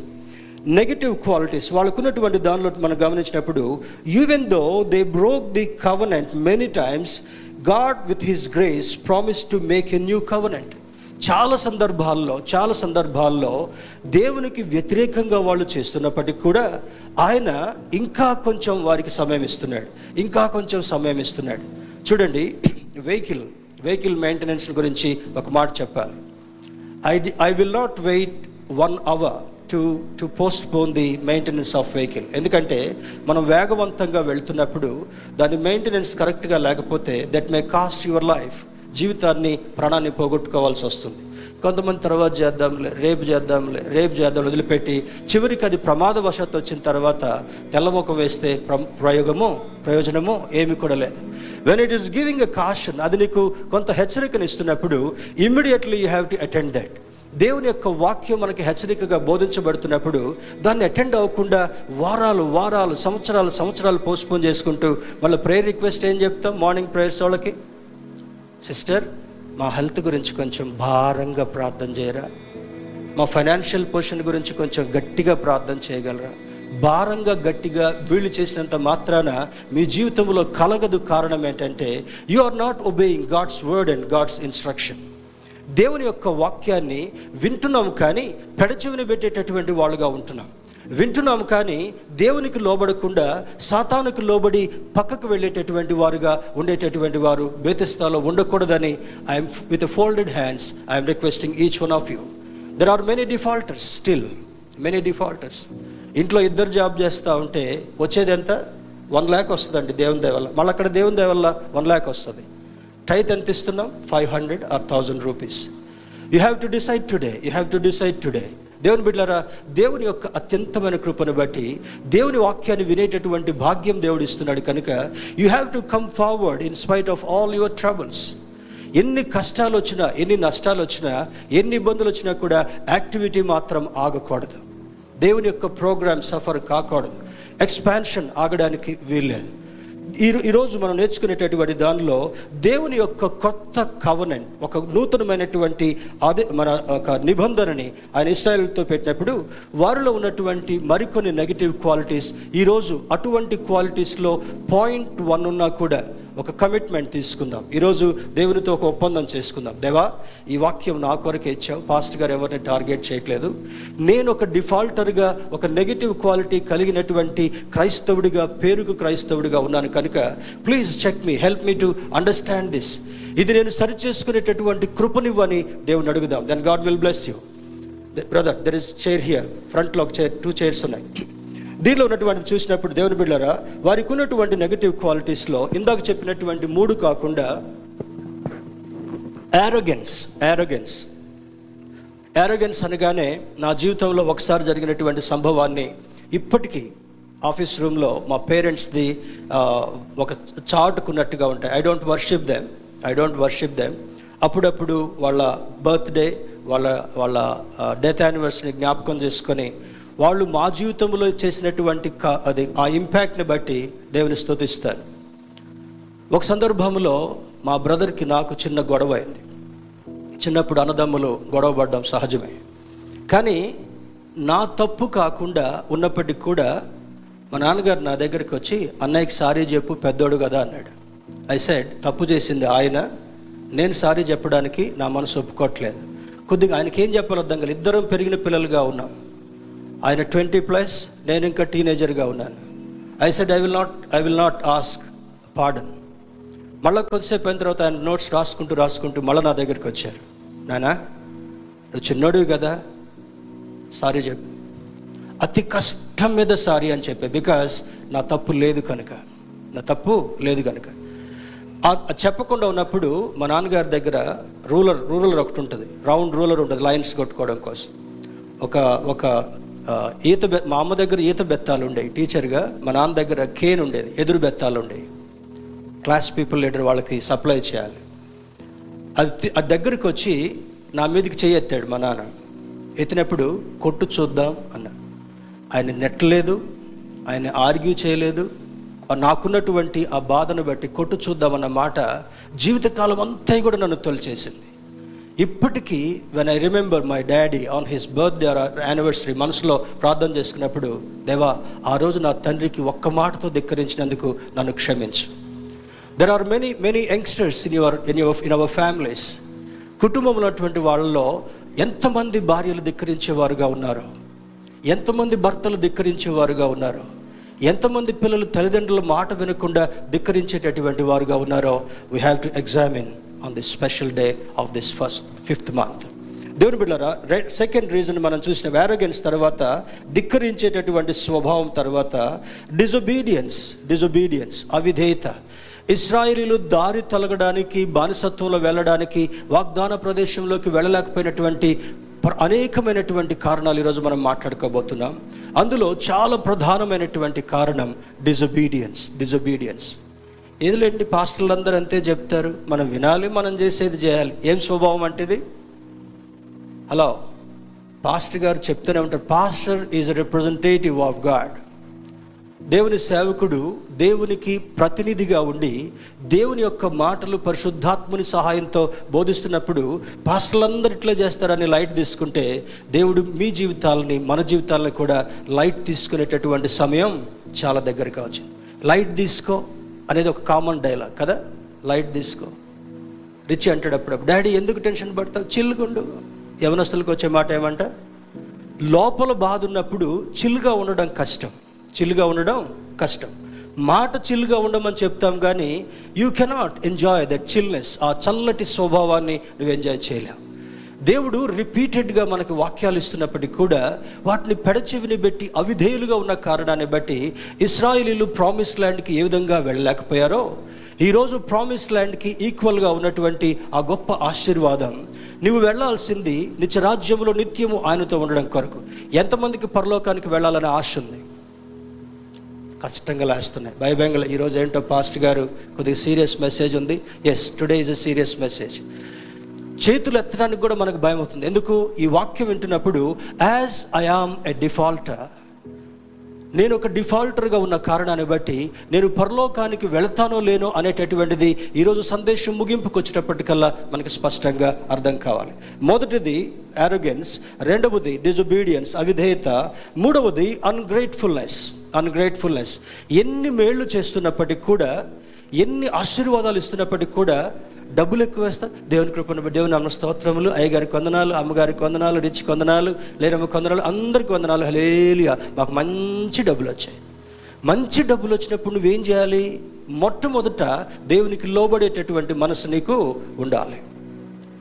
negative qualities వాళ్ళకున్నటువంటి దానిలో మనం గమనించినప్పుడు even though they broke the covenant many times God with his grace promise to make a new covenant చాలా సందర్భాల్లో చాలా సందర్భాల్లో దేవునికి వ్యతిరేకంగా వాళ్ళు చేస్తున్నప్పటికీ కూడా ఆయన ఇంకా కొంచెం వారికి సమయం ఇస్తున్నాడు. ఇంకా కొంచెం సమయం ఇస్తున్నాడు. చూడండి వెహికల్ వెహికల్ మెయింటెనెన్స్ గురించి ఒక మాట చెప్పాలి. I I will not wait one hour to to postpone the maintenance of vehicle ఎందుకంటే మనం వేగవంతంగా వెళ్తున్నప్పుడు దాని మెయింటెనెన్స్ కరెక్ట్గా లేకపోతే that may cost your life జీవితాన్ని ప్రాణాన్ని పోగొట్టుకోవాల్సి వస్తుంది. కొంతమంది తర్వాత చేద్దాంలే రేపు చేద్దాంలే రేపు చేద్దాం వదిలిపెట్టి చివరికి అది ప్రమాదవశాత్తు వచ్చిన తర్వాత తెల్లముఖం వేస్తే ప్ర- ప్రయోగము ప్రయోజనము ఏమి కూడా లేదు. When it is giving a caution అది నీకు కొంత హెచ్చరికను ఇస్తున్నప్పుడు immediately you have to attend that దేవుని యొక్క వాక్యం మనకి హెచ్చరికగా బోధించబడుతున్నప్పుడు దాన్ని అటెండ్ అవ్వకుండా వారాలు వారాలు సంవత్సరాలు సంవత్సరాలు పోస్ట్పోన్ చేసుకుంటూ మళ్ళీ ప్రేయర్ రిక్వెస్ట్ ఏం చెప్తాం? మార్నింగ్ ప్రేయర్స్ వాళ్ళకి? సిస్టర్ మా హెల్త్ గురించి కొంచెం భారంగా ప్రార్థన చేయరా? మా ఫైనాన్షియల్ పొజిషన్ గురించి కొంచెం గట్టిగా ప్రార్థన చేయగలరా? భారంగా గట్టిగా వీళ్ళు చేసినంత మాత్రాన మీ జీవితంలో కలగదు కారణం ఏంటంటే you are not obeying God's word and God's instruction దేవుని యొక్క వాక్యాన్ని వింటున్నాం కానీ పెడచెవిని పెట్టేటటువంటి వాళ్ళుగా ఉంటున్నాం. వింటున్నాం కానీ దేవునికి లోబడకుండా సాతానుకు లోబడి పక్కకు వెళ్ళేటటువంటి వారుగా ఉండేటటువంటి వారు బేతిస్తాలో ఉండకూడదని I'm with folded hands I'm requesting each one of you there are many defaulters still many defaulters ఇంట్లో ఇద్దరు జాబ్ చేస్తూ ఉంటే వచ్చేది ఎంత? వన్ ల్యాక్ వస్తుందండి దేవుని దయ వల్ల. మళ్ళీ అక్కడ దేవుని దయ వల్ల వన్ ల్యాక్ వస్తుంది. టైత్ ఎంత ఇస్తున్నాం? Five hundred or thousand rupees you have to decide today you have to decide today దేవుని బిడ్డారా దేవుని యొక్క అత్యంతమైన కృపను బట్టి దేవుని వాక్యాన్ని వినేటటువంటి భాగ్యం దేవుడు ఇస్తున్నాడు కనుక you have to come forward in spite of all your troubles ఎన్ని కష్టాలు వచ్చినా ఎన్ని నష్టాలు వచ్చినా ఎన్ని ఇబ్బందులు వచ్చినా కూడా యాక్టివిటీ మాత్రం ఆగకూడదు. దేవుని యొక్క ప్రోగ్రామ్ సఫర్ కాకూడదు. ఎక్స్పాన్షన్ ఆగడానికి వీల్లేదు. ఈ ఈరోజు మనం నేర్చుకునేటటువంటి దానిలో దేవుని యొక్క కొత్త కవనెంట్ ఒక నూతనమైనటువంటి అదే మన ఒక నిబంధనని ఆయన ఇస్రాయల్తో పెట్టినప్పుడు వారిలో ఉన్నటువంటి మరికొన్ని నెగిటివ్ క్వాలిటీస్ ఈరోజు అటువంటి క్వాలిటీస్లో పాయింట్ వన్ ఉన్నా కూడా ఒక కమిట్మెంట్ తీసుకుందాం. ఈరోజు దేవునితో ఒక ఒప్పందం చేసుకుందాం. దేవా ఈ వాక్యం నా కొరకే ఇచ్చావు. పాస్ట్ గారు ఎవరిని టార్గెట్ చేయట్లేదు. నేను ఒక డిఫాల్టర్గా ఒక నెగిటివ్ క్వాలిటీ కలిగినటువంటి క్రైస్తవుడిగా పేరుకు క్రైస్తవుడిగా ఉన్నాను కనుక please check me help me to understand this ఇది నేను సరి చేసుకునేటటువంటి కృపనివ్వని దేవుని అడుగుదాం. Then God will bless you brother there is chair here ఫ్రంట్లో ఒక చైర్ టూ చైర్స్ ఉన్నాయి. దీనిలో ఉన్నటువంటి చూసినప్పుడు దేవుని బిడ్డరా వారికి ఉన్నటువంటి నెగటివ్ క్వాలిటీస్లో ఇందాక చెప్పినటువంటి మూడు కాకుండా యారోగెన్స్ యారోగెన్స్ యారోగెన్స్ అనగానే నా జీవితంలో ఒకసారి జరిగినటువంటి సంభవాన్ని ఇప్పటికీ ఆఫీస్ రూమ్లో మా పేరెంట్స్ది ఒక చాటుకున్నట్టుగా ఉంటాయి. I don't worship them I don't worship them అప్పుడప్పుడు వాళ్ళ బర్త్డే వాళ్ళ వాళ్ళ డెత్ యానివర్సరీని జ్ఞాపకం చేసుకొని వాళ్ళు మా జీవితంలో చేసినటువంటి అది ఆ ఇంపాక్ట్ని బట్టి దేవుని స్థుతిస్తారు ఒక సందర్భంలో మా బ్రదర్కి నాకు చిన్న గొడవ అయింది. చిన్నప్పుడు అన్నదమ్ములు గొడవ పడడం సహజమే. కానీ నా తప్పు కాకుండా ఉన్నప్పటికీ కూడా మా నాన్నగారు నా దగ్గరికి వచ్చి అన్నయ్యకి సారీ చెప్పు పెద్దోడు కదా అన్నాడు. ఐ సైడ్ తప్పు చేసింది ఆయన. నేను సారీ చెప్పడానికి నా మనసు ఒప్పుకోవట్లేదు. కొద్దిగా ఆయనకి ఏం చెప్పాలో అర్థం కాలేదు. ఇద్దరం పెరిగిన పిల్లలుగా ఉన్నాం. ఆయన ట్వంటీ ప్లస్ నేను ఇంకా టీనేజర్గా ఉన్నాను. I said I will not I will not ask pardon మళ్ళీ కొద్దిసేపు అయిన తర్వాత ఆయన నోట్స్ రాసుకుంటూ రాసుకుంటూ మళ్ళీ నా దగ్గరికి వచ్చారు. నానా నువ్వు చిన్నోడివి కదా సారీ చెప్పు. అతి కష్టం మీద సారీ అని చెప్పే బికాస్ నా తప్పు లేదు కనుక. నా తప్పు లేదు కనుక. చెప్పకుండా ఉన్నప్పుడు మా నాన్నగారి దగ్గర రూలర్ రూలర్ ఒకటి ఉంటుంది. రౌండ్ రూలర్ ఉంటుంది లైన్స్ కొట్టుకోవడం కోసం. ఒక ఒక ఈత బె మా అమ్మ దగ్గర ఈత బెత్తాలు ఉండేవి టీచర్గా మా నాన్న దగ్గర కేన్ ఉండేది ఎదురు బెత్తాలు ఉండేవి క్లాస్ పీపుల్ లీడర్ వాళ్ళకి సప్లై చేయాలి. అది అది దగ్గరికి వచ్చి నా మీదకి చేయెత్తాడు మా నాన్న. ఎత్తినప్పుడు కొట్టు చూద్దాం అన్న. ఆయన నెట్టలేదు ఆయన ఆర్గ్యూ చేయలేదు. నాకున్నటువంటి ఆ బాధను బట్టి కొట్టు చూద్దామన్న మాట జీవితకాలం అంతా కూడా నన్ను తొలిచేసింది. ఇప్పటికీ when I remember my daddy on his birthday or anniversary మనసులో ప్రార్థన చేసుకున్నప్పుడు దేవా ఆ రోజు నా తండ్రికి ఒక్క మాటతో ధిక్కరించినందుకు నన్ను క్షమించు. There are many many youngsters in your in your in our families కుటుంబంలో ఉన్నటువంటి వాళ్ళలో ఎంతమంది భార్యలు ధిక్కరించేవారుగా ఉన్నారు? ఎంతమంది భర్తలు ధిక్కరించేవారుగా ఉన్నారు? ఎంతమంది పిల్లలు తల్లిదండ్రుల మాట వినకుండా ధిక్కరించేటటువంటి వారుగా ఉన్నారో we have to examine on this special day of this first fifth month దేవుని బిడ్డరా సెకండ్ రీజన్ మనం చూసిన వ్యారోగెన్స్ తర్వాత ధిక్కరించేటటువంటి స్వభావం తర్వాత డిజొబీడియన్స్ డిజొబీడియన్స్ అవిధేయత. ఇస్రాయిలీలు దారి తొలగడానికి బానిసత్వంలో వెళ్ళడానికి వాగ్దాన ప్రదేశంలోకి వెళ్ళలేకపోయినటువంటి అనేకమైనటువంటి కారణాలు ఈరోజు మనం మాట్లాడుకోబోతున్నాం. అందులో చాలా ప్రధానమైనటువంటి కారణం డిజొబీడియన్స్ డిజొబీడియన్స్ ఏదిలేండి పాస్టర్లు అందరూ అంతే చెప్తారు మనం వినాలి మనం చేసేది చేయాలి. ఏం స్వభావం అంటేది? హలో పాస్టర్ గారు చెప్తూనే ఉంటారు pastor is representative of God దేవుని సేవకుడు దేవునికి ప్రతినిధిగా ఉండి దేవుని యొక్క మాటలు పరిశుద్ధాత్ముని సహాయంతో బోధిస్తున్నప్పుడు పాస్టర్లందరూ ఇట్లా చేస్తారని లైట్ తీసుకుంటే దేవుడు మీ జీవితాలని మన జీవితాలని కూడా లైట్ తీసుకునేటటువంటి సమయం చాలా దగ్గరగా వచ్చింది. లైట్ తీసుకో. అనేది ఒక కామన్ డైలాగ్ కదా? లైట్ తీసుకో రిచ్ అంటాడు అప్పుడప్పుడు డాడీ ఎందుకు టెన్షన్ పడతావు? చిల్లుగుండు. యవనస్తులకు వచ్చే మాట ఏమంట? లోపల బాధ ఉన్నప్పుడు చిల్లుగా ఉండడం కష్టం. చిల్లుగా ఉండడం కష్టం. మాట చిల్లుగా ఉండమని చెప్తాం కానీ you cannot enjoy that chillness ఆ చల్లటి స్వభావాన్ని నువ్వు ఎంజాయ్ చేయలేవు. దేవుడు రిపీటెడ్గా మనకు వాక్యాలు ఇస్తున్నప్పటికీ కూడా వాటిని పెడచెవిని పెట్టి అవిధేయులుగా ఉన్న కారణాన్ని బట్టి ఇస్రాయిలీలు ప్రామిస్ ల్యాండ్కి ఏ విధంగా వెళ్ళలేకపోయారో ఈరోజు ప్రామిస్ ల్యాండ్కి ఈక్వల్గా ఉన్నటువంటి ఆ గొప్ప ఆశీర్వాదం నువ్వు వెళ్ళాల్సింది నిత్యరాజ్యంలో నిత్యము ఆయనతో ఉండడం కొరకు. ఎంతమందికి పరలోకానికి వెళ్ళాలనే ఆశ ఉంది? కష్టంగా లేస్తున్నాయి. భయభయంగా ఈరోజు ఏంటో పాస్ట్ గారు కొద్దిగా సీరియస్ మెసేజ్ ఉంది. Yes today is a serious message చేతులు ఎత్తడానికి కూడా మనకు భయం అవుతుంది. ఎందుకు? ఈ వాక్యం వింటున్నప్పుడు as I am a defaulter నేను ఒక డిఫాల్టర్గా ఉన్న కారణాన్ని బట్టి నేను పరలోకానికి వెళతానో లేనో అనేటటువంటిది ఈరోజు సందేశం ముగింపుకు వచ్చేటప్పటికల్లా మనకి స్పష్టంగా అర్థం కావాలి. మొదటిది యారోగెన్స్ రెండవది డిజొబీడియన్స్ అవిధేయత. మూడవది అన్గ్రేట్ఫుల్నెస్ అన్గ్రేట్ఫుల్నెస్ ఎన్ని మేళ్ళు చేస్తున్నప్పటికి కూడా ఎన్ని ఆశీర్వాదాలు ఇస్తున్నప్పటికి కూడా డబ్బులు ఎక్కువ వేస్తా. దేవుని కృపను దేవుని అమ్మ స్తోత్రములు. అయ్యగారికి కొందనాలు అమ్మగారికి కొందనాలు రిచ్ కొందనాలు లేనమ్మ కొందనాలు అందరికి కొందనాలు హలేలియా మాకు మంచి డబ్బులు వచ్చాయి. మంచి డబ్బులు వచ్చినప్పుడు నువ్వేం చేయాలి? మొట్టమొదట దేవునికి లోబడేటటువంటి మనసు నీకు ఉండాలి.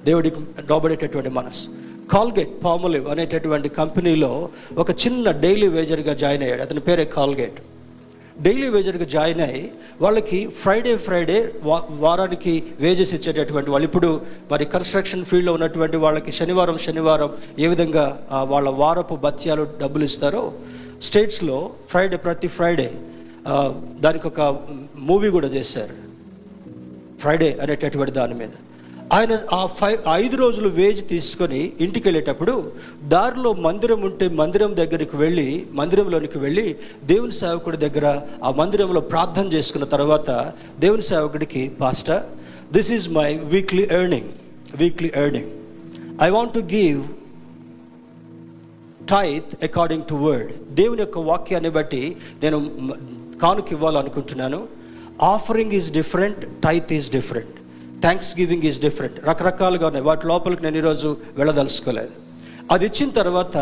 దేవుడికి లోబడేటటువంటి మనసు. కాల్గేట్ పాములివ్ అనేటటువంటి కంపెనీలో ఒక చిన్న డైలీ వేజర్గా జాయిన్ అయ్యాడు. అతని పేరే కాల్గేట్ డైలీ వేజర్కి జాయిన్ అయ్యి వాళ్ళకి ఫ్రైడే ఫ్రైడే వా వారానికి వేజెస్ ఇచ్చేటటువంటి వాళ్ళు. ఇప్పుడు మరి కన్స్ట్రక్షన్ ఫీల్డ్లో ఉన్నటువంటి వాళ్ళకి శనివారం శనివారం ఏ విధంగా వాళ్ళ వారపు భత్యాలు డబ్బులు ఇస్తారో స్టేట్స్లో ఫ్రైడే ప్రతి ఫ్రైడే దానికి ఒక మూవీ కూడా చేశారు ఫ్రైడే అనేటటువంటి దాని మీద. ఆయన ఆ ఫైవ్ ఐదు రోజులు వేజ్ తీసుకొని ఇంటికి వెళ్ళేటప్పుడు దారిలో మందిరం ఉంటే మందిరం దగ్గరికి వెళ్ళి మందిరంలోనికి వెళ్ళి దేవుని సేవకుడి దగ్గర ఆ మందిరంలో ప్రార్థన చేసుకున్న తర్వాత దేవుని సేవకుడికి pastor this is my weekly earning weekly earning I want to give tithe according to word దేవుని యొక్క వాక్యాన్ని బట్టి నేను కానుక ఇవ్వాలనుకుంటున్నాను. Offering is different tithe is different thanksgiving is different రకరకాలుగా ఉన్నాయి. వాటి లోపలికి నేను ఈరోజు వెళ్ళదలుచుకోలేదు. అది ఇచ్చిన తర్వాత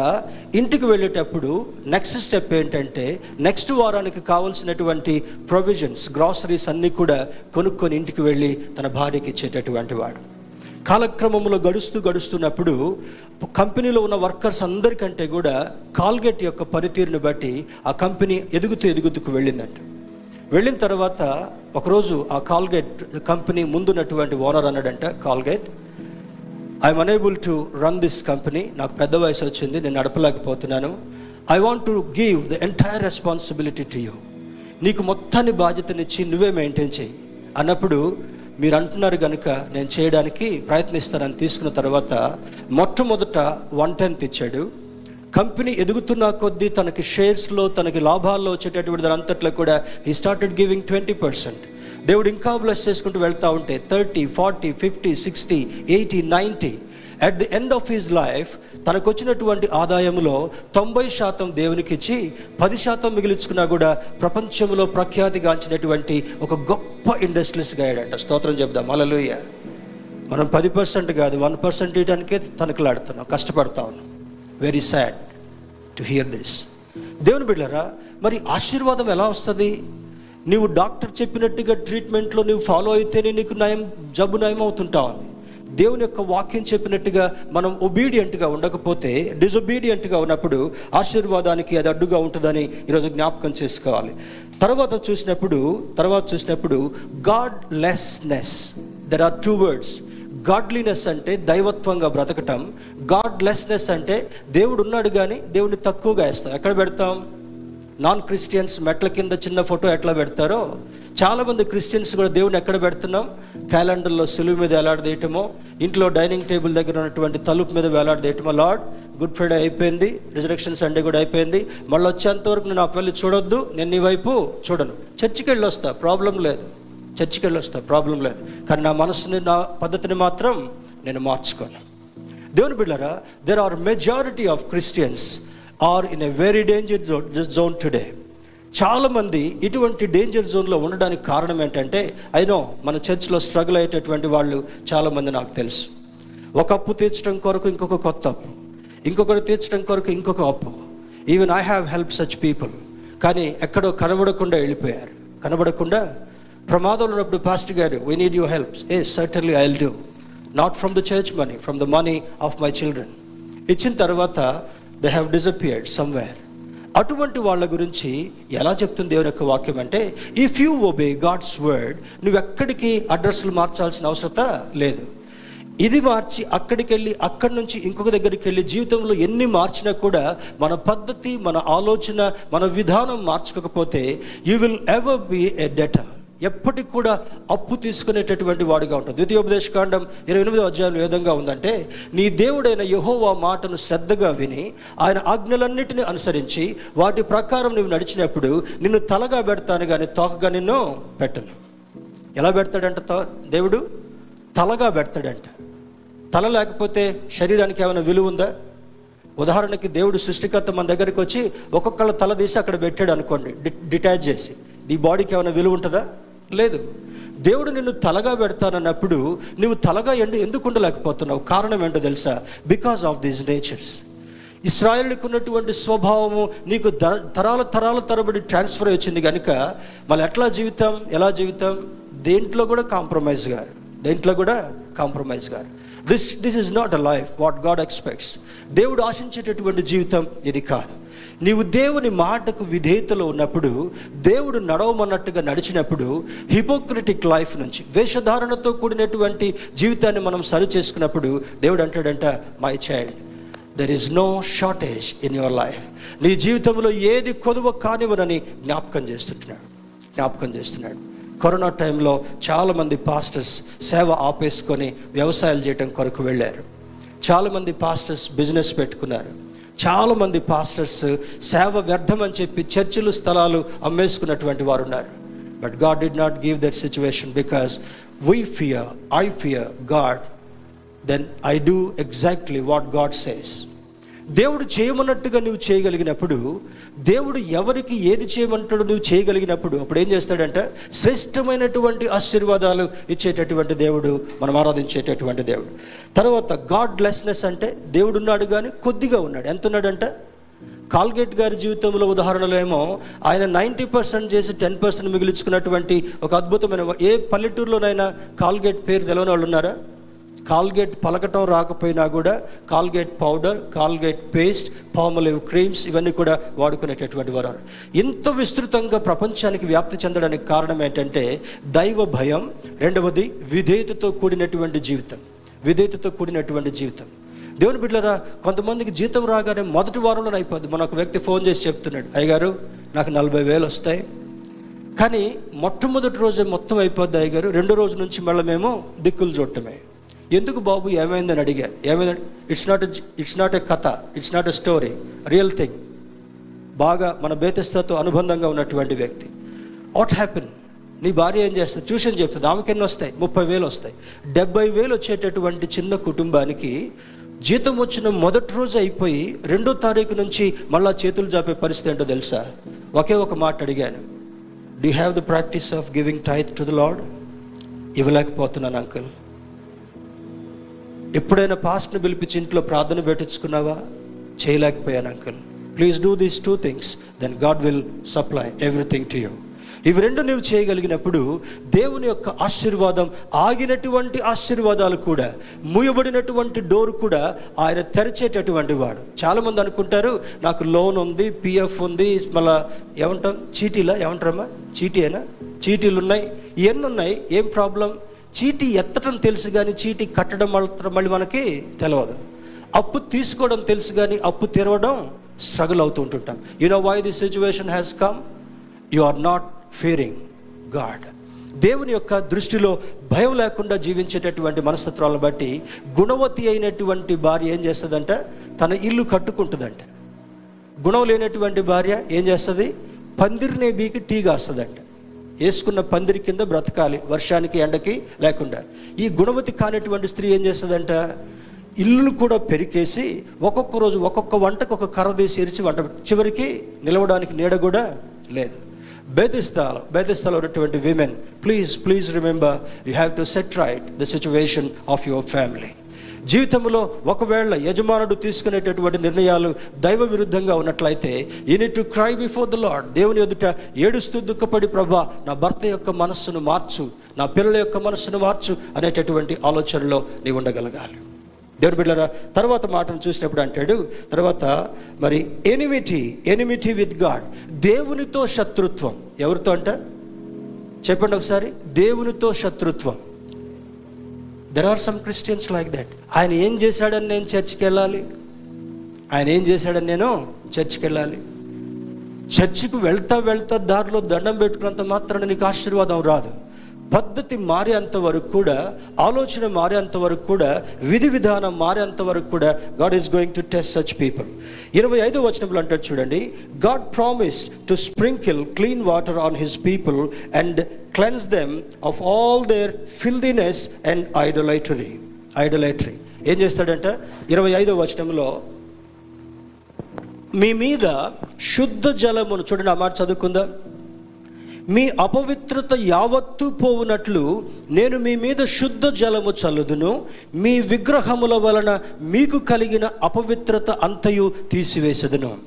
ఇంటికి వెళ్ళేటప్పుడు నెక్స్ట్ స్టెప్ ఏంటంటే నెక్స్ట్ వారానికి కావాల్సినటువంటి ప్రొవిజన్స్ గ్రాసరీస్ అన్నీ కూడా కొనుక్కొని ఇంటికి వెళ్ళి తన భార్యకి ఇచ్చేటటువంటి వాడు. కాలక్రమంలో గడుస్తూ గడుస్తున్నప్పుడు కంపెనీలో ఉన్న వర్కర్స్ అందరికంటే కూడా కాల్గేట్ యొక్క పనితీరుని బట్టి ఆ కంపెనీ ఎదుగుతూ ఎదుగుతూ వెళ్ళిందంట. వెళ్ళిన తర్వాత ఒకరోజు ఆ కాల్గేట్ కంపెనీ ముందున్నటువంటి ఓనర్ అన్నాడంట Colgate I'm unable to run this company నాకు పెద్ద వయసు వచ్చింది నేను నడపలేకపోతున్నాను. I want to give the entire responsibility to you నీకు మొత్తాన్ని బాధ్యతనిచ్చి నువ్వే మెయింటైన్ చేయి. అన్నప్పుడు మీరు అంటున్నారు కనుక నేను చేయడానికి ప్రయత్నిస్తానని తీసుకున్న తర్వాత మొట్టమొదట వన్ టెన్త్ ఇచ్చాడు. కంపెనీ ఎదుగుతున్న కొద్దీ తనకి షేర్స్లో తనకి లాభాల్లో వచ్చేటటువంటి దాని అంతట్లో కూడా ఈ స్టార్టెడ్ గివింగ్ ట్వంటీ పర్సెంట్ దేవుడు ఇంకా బ్లెస్ చేసుకుంటూ వెళ్తూ ఉంటే thirty forty fifty sixty eighty ninety at the end of his life తనకు వచ్చినటువంటి ఆదాయంలో తొంభై శాతం దేవునికి ఇచ్చి పది శాతం మిగిలించుకున్నా కూడా ప్రపంచంలో ప్రఖ్యాతిగాంచినటువంటి ఒక గొప్ప ఇండస్ట్రీస్గా అయ్యాడంట స్తోత్రం చెప్దాం. అలలుయ్య మనం పది పర్సెంట్ కాదు వన్ పర్సెంట్ ఇవ్వడానికే తనకులాడుతున్నాం కష్టపడతా ఉన్నాం. Very sad to hear this దేవుని బిడ్డరా మరి ఆశీర్వాదం ఎలా వస్తుంది? నీవు డాక్టర్ చెప్పినట్టుగా ట్రీట్మెంట్లో నువ్వు ఫాలో అయితేనే నీకు నయం జబ్బు నయం అవుతుంటావు దేవుని యొక్క వాక్యం చెప్పినట్టుగా మనం ఒబీడియంట్గా ఉండకపోతే డిజొబీడియంట్గా ఉన్నప్పుడు ఆశీర్వాదానికి అది అడ్డుగా ఉంటుందని ఈరోజు జ్ఞాపకం చేసుకోవాలి. తర్వాత చూసినప్పుడు తర్వాత చూసినప్పుడు godlessness there are two words godliness అంటే దైవత్వంగా బ్రతకటం. గాడ్లెస్నెస్ అంటే దేవుడు ఉన్నాడు కానీ దేవుడిని తక్కువగా వేస్తాం ఎక్కడ పెడతాం? నాన్ క్రిస్టియన్స్ మెట్ల కింద చిన్న ఫోటో ఎట్లా పెడతారో? చాలామంది క్రిస్టియన్స్ కూడా దేవుని ఎక్కడ పెడుతున్నాం? క్యాలెండర్లో సులువు మీద వేలాడదేయటమో ఇంట్లో డైనింగ్ టేబుల్ దగ్గర ఉన్నటువంటి తలుపు మీద వేలాడదేయటమో లార్డ్ గుడ్ ఫ్రైడే అయిపోయింది రిజరక్షన్ సండే కూడా అయిపోయింది మళ్ళీ వచ్చేంతవరకు నేను ఆ వెళ్ళి చూడొద్దు నేను నీ వైపు చూడను. చర్చికి వెళ్ళి వస్తా ప్రాబ్లం లేదు. చర్చికి వెళ్ళొస్తా ప్రాబ్లం లేదు. కానీ నా మనసుని నా పద్ధతిని మాత్రం నేను మార్చుకోను. దేవుని బిళ్ళరా there are majority of Christians are in a very danger zone today చాలామంది ఇటువంటి డేంజర్ జోన్లో ఉండడానికి కారణం ఏంటంటే అయినో మన చర్చ్లో స్ట్రగుల్ అయ్యేటటువంటి వాళ్ళు చాలామంది నాకు తెలుసు. ఒక అప్పు తీర్చడం కొరకు ఇంకొక కొత్త అప్పు. ఇంకొకటి తీర్చడం కొరకు ఇంకొక అప్పు. Even I have help such people కానీ ఎక్కడో కనబడకుండా వెళ్ళిపోయారు. కనబడకుండా ప్రమాదంలో ఉన్నప్పుడు పాస్టర్ గారు we need you help a certainly I do not from the church money from the money of my children ఇచ్చిన తర్వాత దే హ్యావ్ డిజపియర్డ్ సమ్వేర్ అటువంటి వాళ్ళ గురించి ఎలా చెప్తుంది దేవుని యొక్క వాక్యం అంటే if you obey God's word నువ్వు ఎక్కడికి అడ్రస్లు మార్చాల్సిన అవసరత లేదు. ఇది మార్చి అక్కడికి వెళ్ళి అక్కడి నుంచి ఇంకొక దగ్గరికి వెళ్ళి జీవితంలో ఎన్ని మార్చినా కూడా మన పద్ధతి మన ఆలోచన మన విధానం మార్చుకోకపోతే you will ever be a debtor ఎప్పటికి కూడా అప్పు తీసుకునేటటువంటి వాడిగా ఉంటుంది ద్వితీయోపదేశ కాండం ఇరవై ఎనిమిదో అధ్యాయం ఏ విధంగా ఉందంటే నీ దేవుడైన యహోవా మాటను శ్రద్ధగా విని ఆయన ఆజ్ఞలన్నిటిని అనుసరించి వాటి ప్రకారం నువ్వు నడిచినప్పుడు నిన్ను తలగా పెడతాను కానీ తోకగా నిన్ను పెట్టను. ఎలా పెడతాడంట దేవుడు? తలగా పెడతాడంట. తల లేకపోతే శరీరానికి ఏమైనా విలువ ఉందా? ఉదాహరణకి దేవుడు సృష్టికర్త మన దగ్గరికి వచ్చి ఒక్కొక్కళ్ళ తల తీసి అక్కడ పెట్టాడు అనుకోండి డిటాచ్ చేసి. ఈ బాడీకి ఏమైనా విలువ ఉంటుందా? లేదు. దేవుడు నిన్ను తలగా పెడతానన్నప్పుడు నువ్వు తలగా ఎండు ఎందుకు ఉండలేకపోతున్నావు? కారణం ఏంటో తెలుసా? బికాస్ ఆఫ్ దీస్ నేచర్స్ ఇస్రాయల్కి ఉన్నటువంటి స్వభావము నీకు తరాల తరాల తరబడి ట్రాన్స్ఫర్ వచ్చింది కనుక మళ్ళీ ఎట్లా జీవితం? ఎలా జీవితం? దేంట్లో కూడా కాంప్రమైజ్ గారు. దేంట్లో కూడా కాంప్రమైజ్ గారు. This this is not a life what God expects దేవుడు ఆశించేటటువంటి జీవితం ఇది కాదు. నీవు దేవుని మాటకు విధేయతలో ఉన్నప్పుడు దేవుడు నడవమన్నట్టుగా నడిచినప్పుడు హిపోక్రిటిక్ లైఫ్ నుంచి వేషధారణతో కూడినటువంటి జీవితాన్ని మనం సరి చేసుకున్నప్పుడు దేవుడు అంటాడంట my child there is no shortage in your life నీ జీవితంలో ఏది కొదువ కానివ్వనని జ్ఞాపకం చేస్తున్నాడు జ్ఞాపకం చేస్తున్నాడు. కరోనా టైంలో చాలామంది పాస్టర్స్ సేవ ఆపేసుకొని వ్యవసాయాలు చేయడం కొరకు వెళ్ళారు. చాలామంది పాస్టర్స్ బిజినెస్ పెట్టుకున్నారు. చాలామంది పాస్టర్స్ సేవ వ్యర్థం అని చెప్పి చర్చిలు స్థలాలు అమ్మేసుకున్నటువంటి వారు ఉన్నారు but God did not give that situation because we fear I fear God then I do exactly what God says దేవుడు చేయమన్నట్టుగా నువ్వు చేయగలిగినప్పుడు దేవుడు ఎవరికి ఏది చేయమంటాడు నువ్వు చేయగలిగినప్పుడు అప్పుడు ఏం చేస్తాడంటే? శ్రేష్టమైనటువంటి ఆశీర్వాదాలు ఇచ్చేటటువంటి దేవుడు మనం ఆరాధించేటటువంటి దేవుడు. తర్వాత గాడ్ లెస్నెస్ అంటే దేవుడు ఉన్నాడు కానీ కొద్దిగా ఉన్నాడు. ఎంత ఉన్నాడంట? కాల్గేట్ గారి జీవితంలో ఉదాహరణలో ఏమో ఆయన నైంటీ పర్సెంట్ చేసి టెన్ పర్సెంట్ మిగిలించుకున్నటువంటి ఒక అద్భుతమైన ఏ పల్లెటూరులోనైనా కాల్గేట్ పేరు తెలవని వాళ్ళు ఉన్నారా? కాల్గేట్ పలకటం రాకపోయినా కూడా Colgate powder Colgate paste Palmolive creams ఇవన్నీ కూడా వాడుకునేటటువంటి వారు. ఇంత విస్తృతంగా ప్రపంచానికి వ్యాప్తి చెందడానికి కారణం ఏంటంటే దైవ భయం రెండవది విధేయతతో కూడినటువంటి జీవితం. విధేయతతో కూడినటువంటి జీవితం. దేవుని బిడ్డలరా కొంతమందికి జీతం రాగానే మొదటి వారంలో అయిపోద్ది. మన ఒక వ్యక్తి ఫోన్ చేసి చెప్తున్నాడు అయ్యగారు నాకు నలభై వేలు వస్తాయి. కానీ మొట్టమొదటి రోజే మొత్తం అయిపోద్ది అయ్యగారు. రెండో రోజు నుంచి మళ్ళీ మేము దిక్కులు చూడటమే. ఎందుకు బాబు ఏమైందని అడిగాను ఏమైందని it's not it's not a కథ it's not a story real thing బాగా మన బేతస్థతో అనుబంధంగా ఉన్నటువంటి వ్యక్తి. వాట్ హ్యాపెన్ నీ భార్య ఏం చేస్తుంది? ట్యూషన్ చెప్తుంది. ఆమెకెన్ని వస్తాయి? ముప్పై వేలు వస్తాయి. డెబ్బై వేలు వచ్చేటటువంటి చిన్న కుటుంబానికి జీతం వచ్చిన మొదటి రోజు అయిపోయి రెండో తారీఖు నుంచి మళ్ళా చేతులు జాపే పరిస్థితి ఏంటో తెలుసా? ఒకే ఒక మాట అడిగాను. Do have the practice of giving tithe to the Lord ఇవ్వలేకపోతున్నాను uncle ఎప్పుడైనా పాస్ట్ని పిలిపించి ఇంట్లో ప్రార్థన పెట్టించుకున్నావా? చేయలేకపోయాను uncle. Please do these two things then God will supply everything to you ఇవి రెండు నువ్వు చేయగలిగినప్పుడు దేవుని యొక్క ఆశీర్వాదం ఆగినటువంటి ఆశీర్వాదాలు కూడా మూయబడినటువంటి డోర్ కూడా ఆయన తెరిచేటటువంటి వాడు. చాలామంది అనుకుంటారు నాకు లోన్ ఉంది పిఎఫ్ ఉంది మళ్ళా ఏమంటాం? చీటీలా? ఏమంటారమ్మా? అయినా చీటీలు ఉన్నాయి ఇవన్నీ ఉన్నాయి ఏం ప్రాబ్లం చీటీ ఎత్తడం తెలుసు కానీ చీటీ కట్టడం మాత్రం మళ్ళీ మనకి తెలియదు అప్పు తీసుకోవడం తెలుసు కానీ అప్పు తెరవడం స్ట్రగుల్ అవుతూ ఉంటుంటాం. You know why the situation has come you are not fearing God దేవుని యొక్క దృష్టిలో భయం లేకుండా జీవించేటటువంటి మనస్తత్వాలను బట్టి గుణవతి అయినటువంటి భార్య ఏం చేస్తుందంట? తన ఇల్లు కట్టుకుంటుందంట. గుణం లేనటువంటి భార్య ఏం చేస్తుంది? పందిరినే బీకి టీ కాస్తుందంట. వేసుకున్న పందిరి కింద బ్రతకాలి వర్షానికి ఎండకి లేకుండా. ఈ గుణవతి కానటువంటి స్త్రీ ఏం చేస్తుందంట? ఇల్లును కూడా పెరికేసి ఒక్కొక్క రోజు ఒక్కొక్క వంటకు ఒక కర్ర తీసి ఎరిచి వంట చివరికి నిలవడానికి నీడ కూడా లేదు. బేతిస్తాలో బేతిస్తాలో ఉన్నటువంటి women please please remember you have to set right the situation of your family జీవితంలో ఒకవేళ యజమానుడు తీసుకునేటటువంటి నిర్ణయాలు దైవ విరుద్ధంగా ఉన్నట్లయితే you need to cry before the Lord దేవుని ఎదుట ఏడుస్తూ దుఃఖపడి ప్రభా నా భర్త యొక్క మనస్సును మార్చు నా పిల్లల యొక్క మనసును మార్చు అనేటటువంటి ఆలోచనలో నీవు ఉండగలగాలి. దేవుని బిడ్డరా తర్వాత మాటను చూసినప్పుడు అంటాడు తర్వాత మరి ఎనిమిటీ ఎనిమిటీ విత్ గాడ్ దేవునితో శత్రుత్వం. ఎవరితో అంట? చెప్పండి ఒకసారి దేవునితో శత్రుత్వం. There are some Christians like that ఆయన ఏం చేశాడని నేను చర్చికి వెళ్ళాలి? ఆయన ఏం చేశాడని నేను చర్చికి వెళ్ళాలి? చర్చికి వెళ్తా వెళ్తా దారిలో దండం పెట్టుకున్నంత మాత్రాన నీకు ఆశీర్వాదం రాదు. పద్ధతి మారేంత వరకు కూడా ఆలోచన మారేంత వరకు కూడా విధి విధానం మారేంత వరకు కూడా God is going to test such people ఇరవై ఐదో వచనంలో అంటారు చూడండి God promise to sprinkle clean water on his people and cleanse them of all their filthiness and idolatry idolatry ఏం చేస్తాడంట? ఇరవై ఐదో వచనంలో మీ మీద శుద్ధ జలమును చూడండి ఆ మాట చదువుకుందాం? మీ అపవిత్రత యావత్తు పోవునట్లు నేను మీ మీద శుద్ధ జలము చల్లుదును. మీ విగ్రహముల వలన మీకు కలిగిన అపవిత్రత అంతయు తీసివేసదును.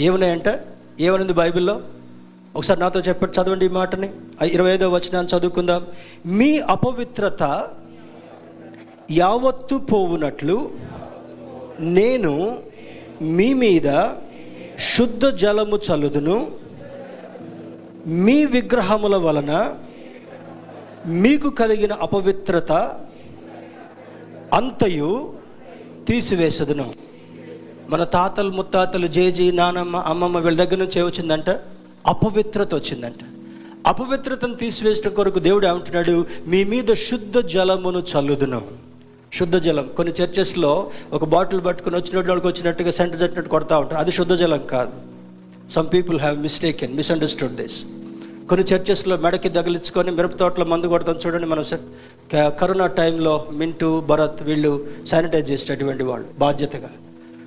ఏమున్నాయంట? ఏమనింది బైబిల్లో? ఒకసారి నాతో చెప్పండి చదవండి ఈ మాటని. ఇరవై ఐదో వచనాన్ని చదువుకుందాం. మీ అపవిత్రత యావత్తు పోవునట్లు నేను మీ మీద శుద్ధ జలము చల్లుదును. మీ విగ్రహముల వలన మీకు కలిగిన అపవిత్రత అంతయు తీసివేసదును. మన తాతలు ముత్తాతలు జేజీ నానమ్మ అమ్మమ్మ వీళ్ళ దగ్గర నుంచి ఏమొచ్చిందంట? అపవిత్రత వచ్చిందంట. అపవిత్రతను తీసివేసిన కొరకు దేవుడు ఏమంటున్నాడు? మీ మీద శుద్ధ జలమును చల్లుదును. శుద్ధ జలం. కొన్ని చర్చెస్లో ఒక బాటిల్ పట్టుకుని వచ్చిన వాళ్ళకి వచ్చినట్టుగా సెంటర్ చట్టినట్టు కొడతా ఉంటారు. అది శుద్ధ జలం కాదు. Some people have mistaken misunderstood this కొన్ని చర్చెస్లో మెడకి తగిలించుకొని మిరప తోటలో మందు కొడతాం చూడండి మనం కరోనా టైంలో మింటూ భరత్ వీళ్ళు శానిటైజ్ చేసేటటువంటి వాళ్ళు బాధ్యతగా.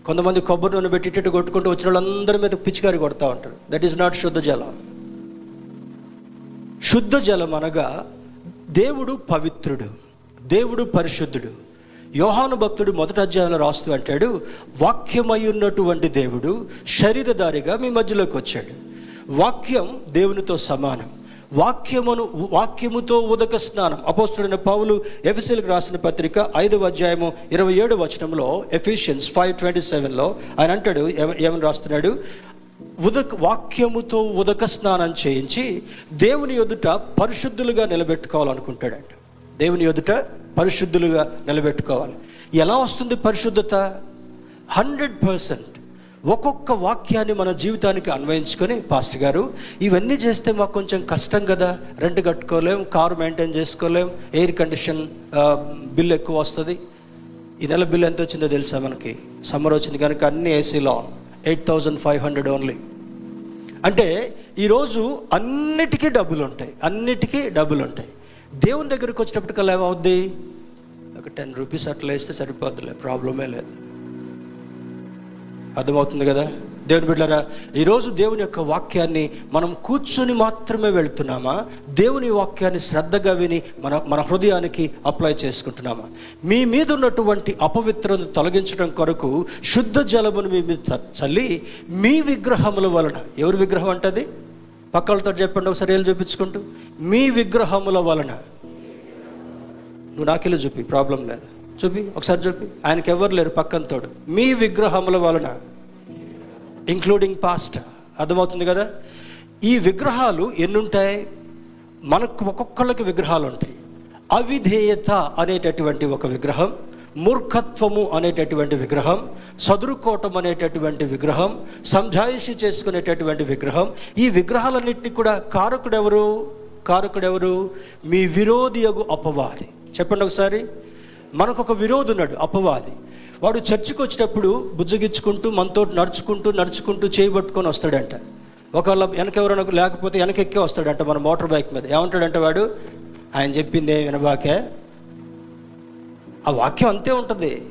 కొంతమంది కొబ్బరి నూనె పెట్టి ఇటు కొట్టుకుంటూ వచ్చిన వాళ్ళందరి మీద పిచికారి కొడతా ఉంటారు. దట్ ఈస్ నాట్ శుద్ధ జలం. శుద్ధ జలం అనగా దేవుడు పవిత్రుడు దేవుడు పరిశుద్ధుడు. యోహాను భక్తుడు మొదటి అధ్యాయంలో రాస్తూ అంటాడు వాక్యమై ఉన్నటువంటి దేవుడు శరీరధారిగా మీ మధ్యలోకి వచ్చాడు. వాక్యం దేవునితో సమానం. వాక్యమును వాక్యముతో ఉదక స్నానం. అపోస్తుడైన పౌలు ఎఫ్ఎస్ఎల్కి రాసిన పత్రిక ఐదవ అధ్యాయము ఇరవై ఏడు వచనంలో ఎఫిషియన్స్ ఫైవ్ ట్వంటీ సెవెన్లో ఆయన అంటాడు ఏమని రాస్తున్నాడు? ఉదక వాక్యముతో ఉదక స్నానం చేయించి దేవుని ఎదుట పరిశుద్ధులుగా నిలబెట్టుకోవాలనుకుంటాడంట. దేవుని ఎదుట పరిశుద్ధులుగా నిలబెట్టుకోవాలి. ఎలా వస్తుంది పరిశుద్ధత? హండ్రెడ్ పర్సెంట్ ఒక్కొక్క వాక్యాన్ని మన జీవితానికి అన్వయించుకొని పాస్టర్ గారు ఇవన్నీ చేస్తే మాకు కొంచెం కష్టం కదా? రెంట్ కట్టుకోలేం కారు మెయింటైన్ చేసుకోలేం ఎయిర్ కండిషన్ బిల్ ఎక్కువ వస్తుంది. ఈ నెల బిల్ ఎంత వచ్చిందో తెలుసా మనకి? సమ్మర్ వచ్చింది కనుక అన్ని ఏసీలో eight thousand five hundred only అంటే ఈరోజు అన్నిటికీ డబ్బులు ఉంటాయి అన్నిటికీ డబ్బులు ఉంటాయి దేవుని దగ్గరికి వచ్చినప్పటికల్లా ఏమవుద్ది? ఒక టెన్ రూపీస్ అట్లా వేస్తే సరిపోద్దిలే ప్రాబ్లమే లేదు. అర్థమవుతుంది కదా? దేవుని బిడ్డారా ఈరోజు దేవుని యొక్క వాక్యాన్ని మనం కూర్చొని మాత్రమే వెళ్తున్నామా? దేవుని వాక్యాన్ని శ్రద్ధగా విని మన మన హృదయానికి అప్లై చేసుకుంటున్నామా? మీ మీద ఉన్నటువంటి అపవిత్రను తొలగించడం కొరకు శుద్ధ జలమును మీ మీద చల్లి మీ విగ్రహముల వలన ఎవరి విగ్రహం అంటది? పక్కలతో చెప్పండి ఒకసారి ఏళ్ళు చూపించుకుంటూ. మీ విగ్రహముల వలన. నువ్వు నాకెళ్ళి చూపి ప్రాబ్లం లేదు. చూపి ఒకసారి చూపి. ఆయనకి ఎవరు లేరు పక్కన తోడు. మీ విగ్రహముల వలన ఇంక్లూడింగ్ పాస్ట్ అర్థమవుతుంది కదా? ఈ విగ్రహాలు ఎన్నుంటాయి? మనకు ఒక్కొక్కళ్ళకి విగ్రహాలు ఉంటాయి. అవిధేయత అనేటటువంటి ఒక విగ్రహం మూర్ఖత్వము అనేటటువంటి విగ్రహం సదురుకోవటం అనేటటువంటి విగ్రహం సంజాయిషి చేసుకునేటటువంటి విగ్రహం. ఈ విగ్రహాలన్నింటినీ కూడా కారకుడెవరు? కారకుడెవరు? మీ విరోధి అగు అపవాది. చెప్పండి ఒకసారి. మనకు ఒక విరోధి ఉన్నాడు అపవాది. వాడు చర్చికి వచ్చేటప్పుడు బుజ్జగించుకుంటూ మనతో నడుచుకుంటూ నడుచుకుంటూ చేయబట్టుకొని వస్తాడంట. ఒకవేళ వెనక ఎవరైనా లేకపోతే వెనక ఎక్కే వస్తాడంట మన మోటార్ బైక్ మీద. ఏమంటాడంట వాడు? ఆయన చెప్పింది వినబాకే. ఆ వాక్యం అంతే ఉంటుంది.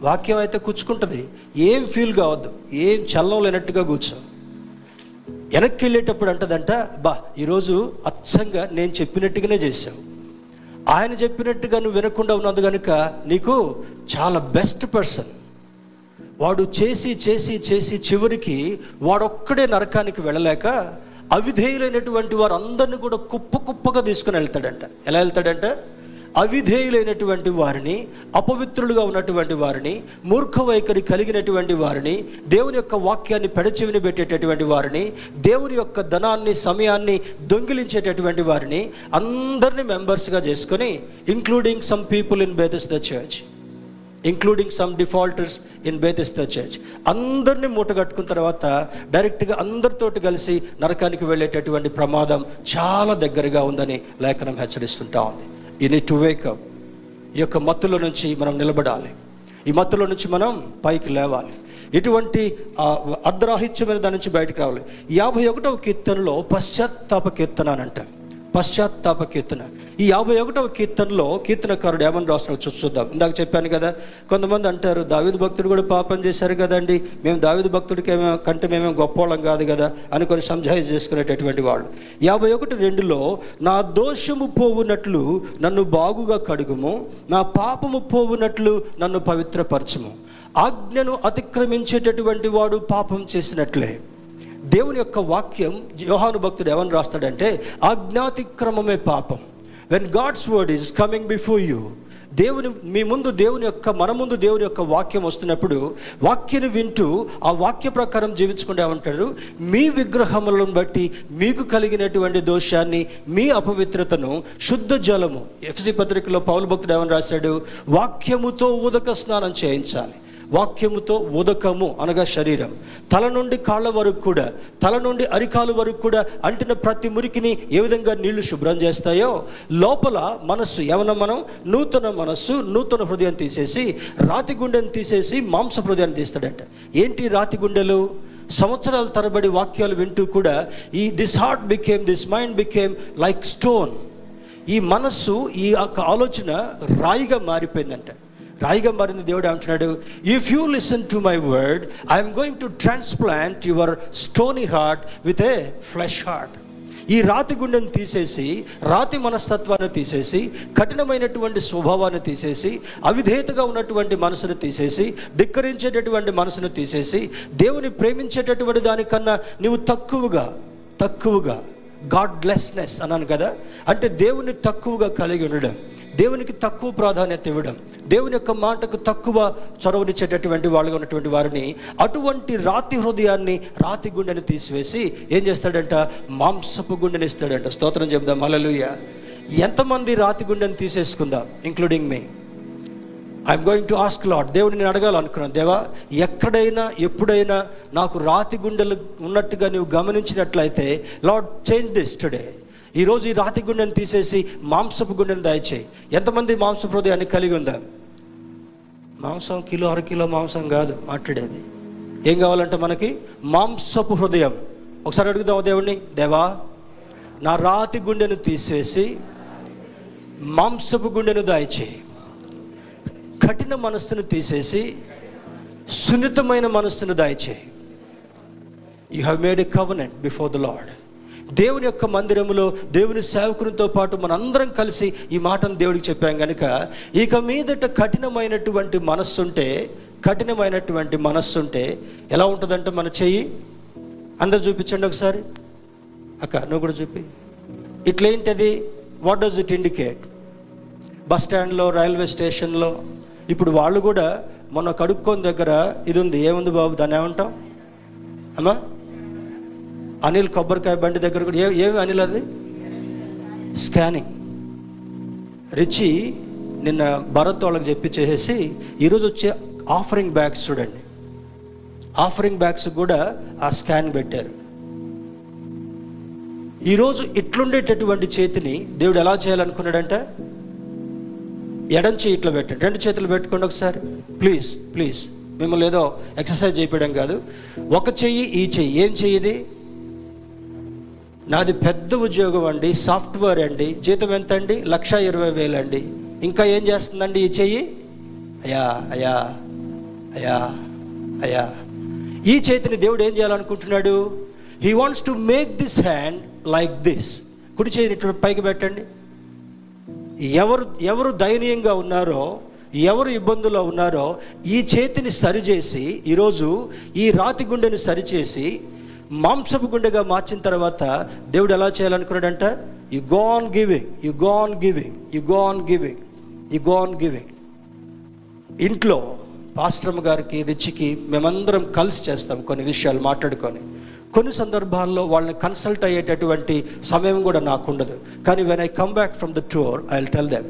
వాక్యం అయితే కూర్చుకుంటుంది. ఏం ఫీల్ కావద్దు. ఏం చల్లం లేనట్టుగా కూర్చో. వెనక్కి వెళ్ళేటప్పుడు అంటదంట బా ఈరోజు అచ్చంగా నేను చెప్పినట్టుగానే చేశావు. ఆయన చెప్పినట్టుగా నువ్వు వినకుండా ఉన్నది కనుక నీకు చాలా బెస్ట్ పర్సన్ వాడు చేసి చేసి చేసి చివరికి వాడొక్కడే నరకానికి వెళ్ళలేక అవిధేయులైనటువంటి వారందరినీ కూడా కుప్ప కుప్పగా తీసుకుని వెళ్తాడంట. ఎలా వెళ్తాడంట? అవిధేయులైనటువంటి వారిని అపవిత్రులుగా ఉన్నటువంటి వారిని మూర్ఖ వైఖరి కలిగినటువంటి వారిని దేవుని యొక్క వాక్యాన్ని పెడచెవిని పెట్టేటటువంటి వారిని దేవుని యొక్క ధనాన్ని సమయాన్ని దొంగిలించేటటువంటి వారిని అందరినీ మెంబర్స్గా చేసుకొని including some people in Bethesda the church including some defaulters in Bethesda church అందరినీ మూటగట్టుకున్న తర్వాత డైరెక్ట్గా అందరితోటి కలిసి నరకానికి వెళ్ళేటటువంటి ప్రమాదం చాలా దగ్గరగా ఉందని లేఖనం హెచ్చరిస్తుంటా ఉంది. యూ నీట్ టు వేకప్ ఈ యొక్క మత్తులో నుంచి మనం నిలబడాలి. ఈ మత్తులో నుంచి మనం పైకి లేవాలి. ఎటువంటి అర్ధరాహిత్యమైన దాని నుంచి బయటకు రావాలి. యాభై ఒకటవ కీర్తనలో పశ్చాత్తాప కీర్తన అని అంటాం పశ్చాత్తాప కీర్తన. ఈ యాభై ఒకటవ కీర్తనలో కీర్తనకారుడు ఏమని రాస్తున్నాడు చూ- చూద్దాం. ఇందాక చెప్పాను కదా కొంతమంది అంటారు దావిదు భక్తుడు కూడా పాపం చేశారు కదండి. మేము దావిదు భక్తుడికి ఏమో కంటే మేమేం గొప్పవాళ్ళం కాదు కదా అని కొన్ని సంజాయిజ్ చేసుకునేటటువంటి వాళ్ళు. యాభై ఒకటి రెండులో నా దోషము పోవునట్లు నన్ను బాగుగా కడుగుము. నా పాపము పోవునట్లు నన్ను పవిత్రపరచము. ఆజ్ఞను అతిక్రమించేటటువంటి వాడు పాపం చేసినట్లే. దేవుని యొక్క వాక్యం యోహాను భక్తుడు ఏమని రాస్తాడంటే అజ్ఞాతిక్రమమే పాపం. When God's word is coming before you దేవుని మీ ముందు దేవుని యొక్క మన ముందు దేవుని యొక్క వాక్యం వస్తున్నప్పుడు వాక్యను వింటూ ఆ వాక్య ప్రకారం జీవించుకుంటే ఏమంటాడు? మీ విగ్రహములను బట్టి మీకు కలిగినటువంటి దోషాన్ని మీ అపవిత్రతను శుద్ధ జలము. ఎఫ్సి పత్రికలో పౌలు భక్తుడు ఏమని రాశాడు? వాక్యముతో ఉదక స్నానం చేయించాలి. వాక్యముతో ఉదకము అనగా శరీరం. తల నుండి కాళ్ళ వరకు కూడా తల నుండి అరికాలు వరకు కూడా అంటిన ప్రతి మురికిని ఏ విధంగా నీళ్ళు శుభ్రం చేస్తాయో లోపల మనస్సు ఏమన్నా మనం నూతన మనస్సు నూతన హృదయం తీసేసి రాతి గుండెను తీసేసి మాంస హృదయాన్ని తీస్తాడంట. ఏంటి రాతి గుండెలు? సంవత్సరాల తరబడి వాక్యాలు వింటూ కూడా ఈ this heart became this mind became like stone ఈ మనస్సు ఈ యొక్క ఆలోచన రాయిగా మారిపోయిందంటే. రాయిగా మారింది దేవుడు అంటున్నాడు if you listen to my word I'm going to transplant your stony heart with a flesh heart ఈ రాతి గుండెను తీసేసి రాతి మనస్తత్వాన్ని తీసేసి కఠినమైనటువంటి స్వభావాన్ని తీసేసి అవిధేయతగా ఉన్నటువంటి మనసును తీసేసి ధిక్కరించేటటువంటి మనసును తీసేసి దేవుని ప్రేమించేటటువంటి దానికన్నా నీవు తక్కువగా తక్కువగా గాడ్లెస్నెస్ అన్నాను కదా అంటే దేవుని తక్కువగా కలిగి ఉండడం. దేవునికి తక్కువ ప్రాధాన్యత ఇవ్వడం దేవుని యొక్క మాటకు తక్కువ చొరవనిచ్చేటటువంటి వాళ్ళుగా ఉన్నటువంటి వారిని అటువంటి రాతి హృదయాన్ని రాతి గుండెని తీసివేసి ఏం చేస్తాడంట? మాంసపు గుండెని ఇస్తాడంట. స్తోత్రం చెప్దాం. అలలుయ ఎంతమంది రాతి గుండెని తీసేసుకుందాం including me I'm going to ask Lord దేవుడిని నేను అడగాలనుకున్నాను. దేవా ఎక్కడైనా ఎప్పుడైనా నాకు రాతి గుండెలు ఉన్నట్టుగా నువ్వు గమనించినట్లయితే లార్డ్ చేంజ్ దిస్ టుడే ఈరోజు ఈ రాతి గుండెను తీసేసి మాంసపు గుండెను దయచేయి. ఎంతమంది మాంసపు హృదయాన్ని కలిగి ఉందా? మాంసం కిలో అర కిలో మాంసం కాదు మాట్లాడేది. ఏం కావాలంటే మనకి? మాంసపు హృదయం. ఒకసారి అడుగుదాం దేవుణ్ణి? దేవా నా రాతి గుండెను తీసేసి మాంసపు గుండెను దాయిచేయి. కఠిన మనస్సును తీసేసి సున్నితమైన మనస్సును దాయిచేయి. You have made a covenant before the Lord దేవుని యొక్క మందిరంలో దేవుని సేవకునితో పాటు మనందరం కలిసి ఈ మాటను దేవుడికి చెప్పాం కనుక ఇక మీదట కఠినమైనటువంటి మనస్సుంటే కఠినమైనటువంటి మనస్సుంటే ఎలా ఉంటుందంటే మన చెయ్యి? అందరు చూపించండి ఒకసారి. అక్క నువ్వు కూడా చూపి. ఇట్లేంటది? What does it indicate bus స్టాండ్లో రైల్వే స్టేషన్లో ఇప్పుడు వాళ్ళు కూడా మొన్న కడుక్కొని దగ్గర ఇది ఉంది ఏముంది బాబు దాన్ని ఏమంటాం అమ్మా? అనిల్ కొబ్బరికాయ బండి దగ్గర కూడా ఏ ఏమి అనిల్ అది? స్కానింగ్. రిచి నిన్న భరత్ వాళ్ళకి చెప్పి చేసేసి ఈరోజు వచ్చే ఆఫరింగ్ బ్యాగ్స్ చూడండి. ఆఫరింగ్ బ్యాగ్స్ కూడా ఆ స్కాన్ పెట్టారు. ఈరోజు ఇట్లుండేటటువంటి చేతిని దేవుడు ఎలా చేయాలనుకున్నాడంటే? ఎడం చేయి ఇట్లా పెట్టండి. రెండు చేతులు పెట్టుకోండి ఒకసారి. Please please. మిమ్మల్ని ఏదో ఎక్సర్సైజ్ చేయడం కాదు. ఒక చెయ్యి ఈ చెయ్యి. ఏం చెయ్యిది నాది పెద్ద ఉద్యోగం అండి సాఫ్ట్వేర్ అండి. జీతం ఎంత అండి లక్ష ఇరవై వేలు అండి. ఇంకా ఏం చేస్తుందండి ఈ చెయ్యి? అయ్యా అయ్యా అయ్యా అయ్యా. ఈ చేతిని దేవుడు ఏం చేయాలనుకుంటున్నాడు? He wants to make this hand like this కుడి చేయిని పైకి పెట్టండి. ఎవరు ఎవరు దయనీయంగా ఉన్నారో ఎవరు ఇబ్బందుల్లో ఉన్నారో ఈ చేతిని సరిచేసి ఈరోజు ఈ రాతి గుండెని సరిచేసి మాంసపు గుండెగా మార్చిన తర్వాత దేవుడు ఎలా చేయాలనుకున్నాడంట? You gone giving you gone giving you gone giving you gone giving ఇంట్లో పాస్ట్రమ్ గారికి రిచికి మేమందరం కలిసి చేస్తాం కొన్ని విషయాలు మాట్లాడుకొని. కొన్ని సందర్భాల్లో వాళ్ళని కన్సల్ట్ అయ్యేటటువంటి సమయం కూడా నాకు ఉండదు కానీ when I come back from the tour I will tell them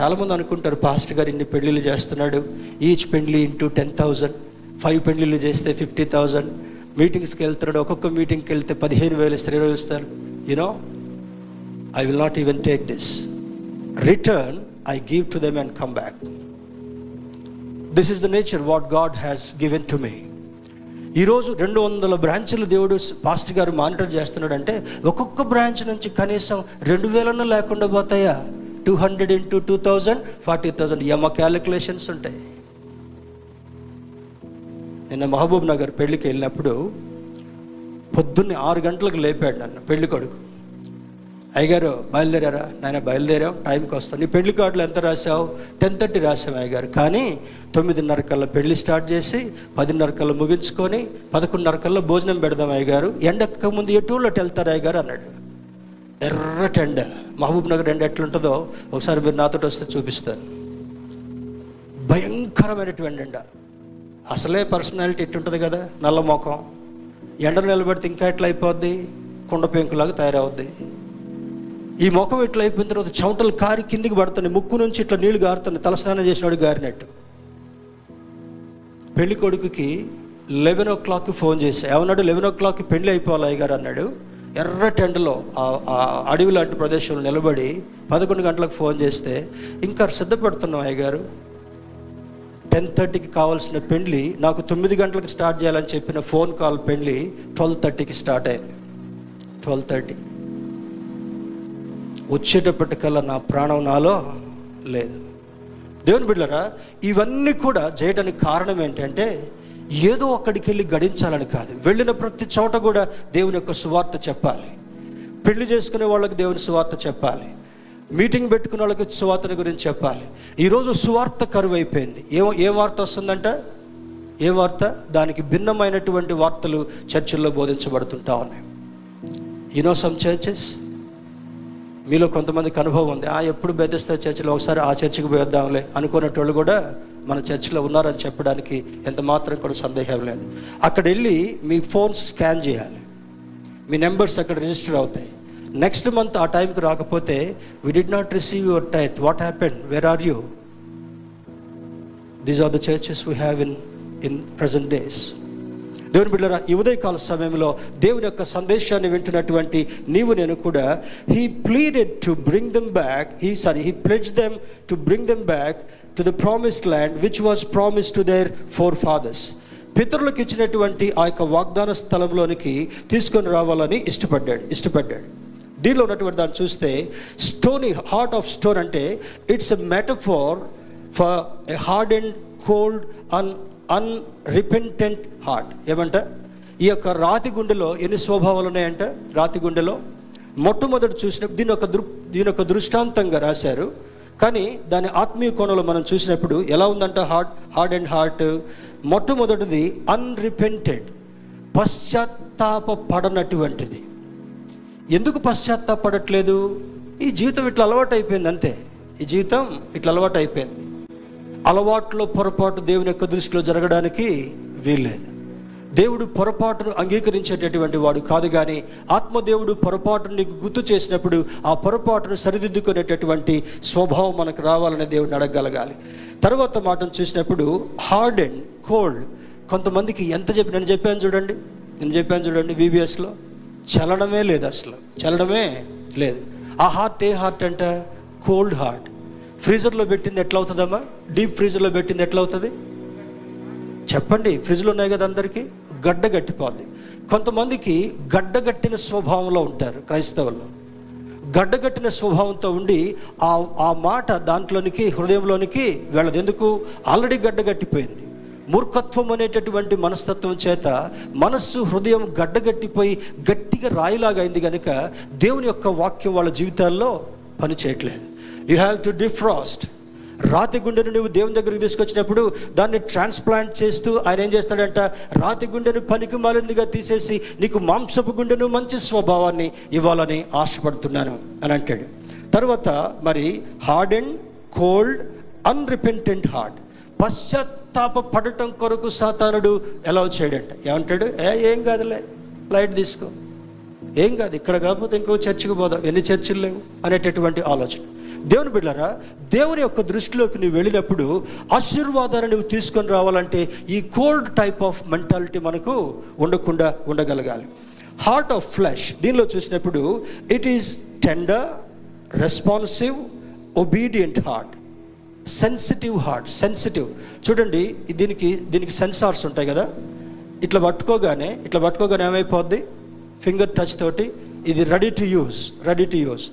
చాలామంది అనుకుంటారు పాస్టర్ గారు ఇన్ని పెళ్ళిళ్ళు చేస్తున్నాడు. ఈచ్ పెండ్లీ ఇంటూ టెన్ థౌజండ్ ఫైవ్ పెండ్లీలు చేస్తే ఫిఫ్టీ థౌజండ్ మీటింగ్స్కి వెళ్తున్నాడు ఒక్కొక్క మీటింగ్కి వెళ్తే పదిహేను వేలు స్త్రీలు ఇరవై ఇస్తారు. You know I will not even take this return I give to them and come back this is the nature what God has given to me ఈరోజు రెండు వందల బ్రాంచ్లు దేవుడు పాస్టర్ గారు మానిటర్ చేస్తున్నాడంటే ఒక్కొక్క బ్రాంచ్ నుంచి కనీసం రెండు వేలన్నా లేకుండా పోతాయా? Two hundred into two thousand forty thousand యమ క్యాలిక్యులేషన్స్ ఉంటాయి. నిన్న మహబూబ్ నగర్ పెళ్ళికి వెళ్ళినప్పుడు పొద్దున్నే ఆరు గంటలకు లేపాడు నన్ను పెళ్ళి కొడుకు. అయ్యగారు బయలుదేరారా? నాయన బయలుదేరాం టైంకి వస్తాను నీ పెళ్ళి కార్డులు ఎంత రాసావు టెన్ థర్టీ రాసాం అయ్యగారు. కానీ తొమ్మిదిన్నర కల్లా పెళ్ళి స్టార్ట్ చేసి పదిన్నర కల్లా ముగించుకొని పదకొండున్నర కల్లా భోజనం పెడదాం అయ్యగారు. ఎండక్క ముందు ఏ వెళ్తారు అయ్యగారు అన్నాడు. ఎర్రటి ఎండ మహబూబ్ నగర్ ఎండ ఎట్లుంటుందో ఒకసారి మీరు నాతో వస్తే చూపిస్తాను. భయంకరమైనటువంటి ఎండ. అసలే పర్సనాలిటీ ఎట్టుంటుంది కదా నల్ల మొఖం. ఎండ నిలబడితే ఇంకా ఎట్లా అయిపోద్ది కుండ పెంకులాగా తయారవుద్ది. ఈ ముఖం ఇట్లా అయిపోయిన తర్వాత చెమటలు కారి కిందికి పడుతున్నాయి. ముక్కు నుంచి ఇట్లా నీళ్ళు గారుతున్నాయి. తలస్నానం చేసినాడు గారినట్టు. పెళ్ళి కొడుకుకి లెవెన్ ఓ క్లాక్కి ఫోన్ చేశా. ఏమన్నాడు? లెవెన్ ఓ క్లాక్కి పెళ్ళి అయిపోవాలి అయ్యగారు అన్నాడు. ఎర్ర టెండలో ఆ అడవి లాంటి ప్రదేశంలో నిలబడి పదకొండు గంటలకు ఫోన్ చేస్తే ఇంకా సిద్ధపడుతున్నాం అయ్యగారు? టెన్ థర్టీకి కావాల్సిన పెళ్ళి నాకు తొమ్మిది గంటలకు స్టార్ట్ చేయాలని చెప్పిన ఫోన్ కాల్ పెళ్ళి ట్వెల్వ్ థర్టీకి స్టార్ట్ అయింది. Twelve thirty. వచ్చేటప్పటికల్లా నా ప్రాణం నాలో లేదు. దేవుని బిడ్డరా ఇవన్నీ కూడా చేయడానికి కారణం ఏంటంటే ఏదో అక్కడికి వెళ్ళి గడించాలని కాదు. వెళ్ళిన ప్రతి చోట కూడా దేవుని యొక్క సువార్త చెప్పాలి. పెళ్ళి చేసుకునే వాళ్ళకి దేవుని సువార్త చెప్పాలి. మీటింగ్ పెట్టుకున్న వాళ్ళకి సువార్తని గురించి చెప్పాలి. ఈరోజు సువార్త కరువు అయిపోయింది ఏ ఏ వార్త వస్తుందంట? ఏ వార్త? దానికి భిన్నమైనటువంటి వార్తలు చర్చిల్లో బోధించబడుతుంటా ఉన్నాయి. యూనో సమ్ చర్చెస్ మీలో కొంతమందికి అనుభవం ఉంది. ఆ ఎప్పుడు బెదిస్తా చర్చిలో ఒకసారి ఆ చర్చికి పోయేద్దాంలే అనుకునేటోళ్ళు కూడా మన చర్చిలో ఉన్నారని చెప్పడానికి ఎంత మాత్రం కూడా సందేహం లేదు. అక్కడ వెళ్ళి మీ ఫోన్ స్కాన్ చేయాలి. మీ నెంబర్స్ అక్కడ రిజిస్టర్ అవుతాయి. నెక్స్ట్ మంత్ ఆ టైంకి రాకపోతే we did not receive your tithe what happen where are you these are the churches we have in in present days దేవుని బిడ్డరా ఈ ఉదయకాల సమయంలో దేవుని యొక్క సందేశాన్ని వింటున్నటువంటి నీవు నేను కూడా he pleaded to bring them back he sorry he pledge them to bring them back to the promised land which was promise to their forefathers పితరులకు ఇచ్చినటువంటి ఆ యొక్క వాగ్దాన స్థలంలోనికి తీసుకొని రావాలని ఇష్టపడ్డాడు ఇష్టపడ్డాడు. దీనిలో ఉన్నటువంటి దాన్ని చూస్తే స్టోనీ హార్ట్ ఆఫ్ స్టోన్ అంటే it's a metaphor for a hard and cold un unrepentant heart ఏమంట? ఈ యొక్క రాతి గుండెలో ఎన్ని స్వభావాలు ఉన్నాయంట? రాతి గుండెలో? మొట్టమొదటి చూసినప్పుడు దీని ఒక దృ దీని యొక్క దృష్టాంతంగా రాశారు. కానీ దాని ఆత్మీయ కోణంలో మనం చూసినప్పుడు ఎలా ఉందంట హార్ట్ హార్డ్ అండ్ హార్ట్ మొట్టమొదటిది అన్రిపెంటెడ్ పశ్చాత్తాప పడనటువంటిది ఎందుకు పశ్చాత్తాపడట్లేదు? ఈ జీవితం ఇట్లా అలవాటు అయిపోయింది అంతే. ఈ జీవితం ఇట్లా అలవాటు అయిపోయింది అలవాట్లో పొరపాటు దేవుని యొక్క దృష్టిలో జరగడానికి వీల్లేదు. దేవుడు పొరపాటును అంగీకరించేటటువంటి వాడు కాదు కానీ ఆత్మదేవుడు పొరపాటును నీకు గుర్తు చేసినప్పుడు ఆ పొరపాటును సరిదిద్దుకునేటటువంటి స్వభావం మనకు రావాలని దేవుడిని అడగగలగాలి. తర్వాత మాటను చూసినప్పుడు హార్డ్ అండ్ కోల్డ్. కొంతమందికి ఎంత చెప్పి నేను చెప్పాను చూడండి నేను చెప్పాను చూడండి వీబీఎస్లో చలనమే లేదు అసలు. చలనమే లేదు. ఆ హార్ట్ ఏ హార్ట్ అంట? కోల్డ్ హార్ట్ ఫ్రీజర్లో పెట్టింది ఎట్లా అవుతుందమ్మా? డీప్ ఫ్రీజర్లో పెట్టింది ఎట్లా అవుతుంది? చెప్పండి ఫ్రిడ్జ్లో ఉన్నాయి కదా అందరికీ? గడ్డ గట్టిపోద్ది. కొంతమందికి గడ్డగట్టిన స్వభావంలో ఉంటారు క్రైస్తవులు. గడ్డగట్టిన స్వభావంతో ఉండి ఆ ఆ మాట దాంట్లోనికి హృదయంలోనికి వెళ్ళదు. ఎందుకు? ఆల్రెడీ గడ్డగట్టిపోయింది మూర్ఖత్వం అనేటటువంటి మనస్తత్వం చేత మనస్సు హృదయం గడ్డగట్టిపోయి గట్టిగా రాయిలాగైంది కనుక దేవుని యొక్క వాక్యం వాళ్ళ జీవితాల్లో పనిచేయట్లేదు యూ హ్యావ్ టు డిఫ్రాస్ట్ రాతి గుండెను నువ్వు దేవుని దగ్గరికి తీసుకొచ్చినప్పుడు దాన్ని ట్రాన్స్ప్లాంట్ చేస్తూ ఆయన ఏం చేస్తాడంట? రాతి గుండెను పనికి మాలిందిగా తీసేసి నీకు మాంసపు గుండెను మంచి స్వభావాన్ని ఇవ్వాలని ఆశపడుతున్నాను అని అంటాడు. తర్వాత మరి hard and cold unrepentant heart పశ్చాత్తాప పడటం కొరకు సాతానుడు ఎలా చేయడంట. ఏమంటాడు? ఏ ఏం కాదులే లైట్ తీసుకో. ఏం కాదు ఇక్కడ కాకపోతే ఇంకో చర్చికి పోదాం. ఎన్ని చర్చిలు లేవు? అనేటటువంటి ఆలోచన. దేవుని బిడ్డారా దేవుని యొక్క దృష్టిలోకి నువ్వు వెళ్ళినప్పుడు ఆశీర్వాదాన్ని నువ్వు తీసుకొని రావాలంటే ఈ కోల్డ్ టైప్ ఆఫ్ మెంటాలిటీ మనకు ఉండకుండా ఉండగలగాలి. హార్ట్ ఆఫ్ ఫ్లాష్ దీనిలో చూసినప్పుడు it is tender responsive obedient heart. Sensitive heart sensitive. చూడండి దీనికి దీనికి సెన్సార్స్ ఉంటాయి కదా. ఇట్లా పట్టుకోగానే ఇట్లా పట్టుకోగానే ఏమైపోద్ది? ఫింగర్ టచ్ తోటి ఇది ready to use ready to use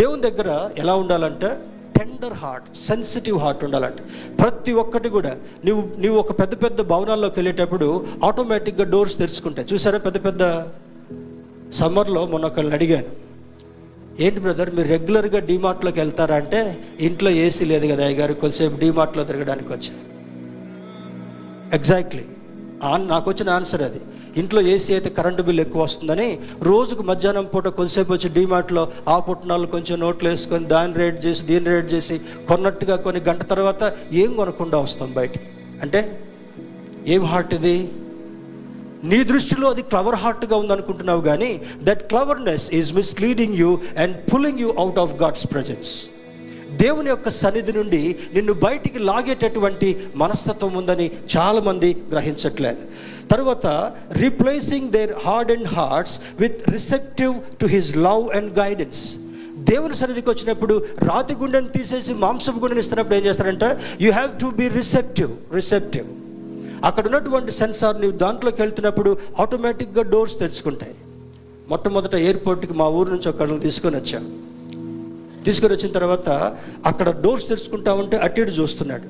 దేవుని దగ్గర ఎలా ఉండాలంటే టెండర్ హార్ట్ సెన్సిటివ్ హార్ట్ ఉండాలంటే. ప్రతి ఒక్కటి కూడా నువ్వు నువ్వు ఒక పెద్ద పెద్ద భవనాల్లోకి వెళ్ళేటప్పుడు ఆటోమేటిక్గా డోర్స్ తెరుచుకుంటాయి. చూసారా పెద్ద పెద్ద? సమ్మర్లో మొన్న ఒకళ్ళని అడిగాను. ఏంటి బ్రదర్ మీరు రెగ్యులర్గా డీమార్ట్లోకి వెళ్తారా అంటే ఇంట్లో ఏసీ లేదు కదా అయ్యగారు కొద్దిసేపు డీమార్ట్లో తిరగడానికి వచ్చాను ఎగ్జాక్ట్లీ నాకు వచ్చిన ఆన్సర్ అది. ఇంట్లో ఏసీ అయితే కరెంటు బిల్ ఎక్కువ వస్తుందని రోజుకు మధ్యాహ్నం పూట కొద్దిసేపు వచ్చి డీమార్ట్లో ఆ పుట్టినాలు కొంచెం నోట్లు వేసుకొని దాన్ని రేట్ చేసి దీన్ని రేట్ చేసి కొన్నట్టుగా కొన్ని గంట తర్వాత ఏం కొనకుండా వస్తాం బయటికి. అంటే ఏం హార్ట్ ఇది? నీ దృష్టిలో అది క్లవర్ హార్ట్గా ఉందనుకుంటున్నావు కానీ that cleverness is misleading you and pulling you out of God's presence దేవుని యొక్క సన్నిధి నుండి నిన్ను బయటికి లాగేటటువంటి మనస్తత్వం ఉందని చాలామంది గ్రహించట్లేదు. తర్వాత replacing their hard and hearts with receptive to his love and guidance దేవుని సన్నిధికి వచ్చినప్పుడు రాతి గుండెని తీసేసి మాంసపు గుండెని ఇస్తున్నప్పుడు ఏం చేస్తారంటే you have to be receptive receptive అక్కడ ఉన్నటువంటి సెన్సార్ నీవు దాంట్లోకి వెళ్తున్నప్పుడు ఆటోమేటిక్గా డోర్స్ తెరుచుకుంటాయి. మొట్టమొదట ఎయిర్పోర్ట్కి మా ఊరు నుంచి ఒకళ్ళని తీసుకొని వచ్చాం. తీసుకొని వచ్చిన తర్వాత అక్కడ డోర్స్ తెరుచుకుంటా ఉంటే అటు ఇటు చూస్తున్నాడు.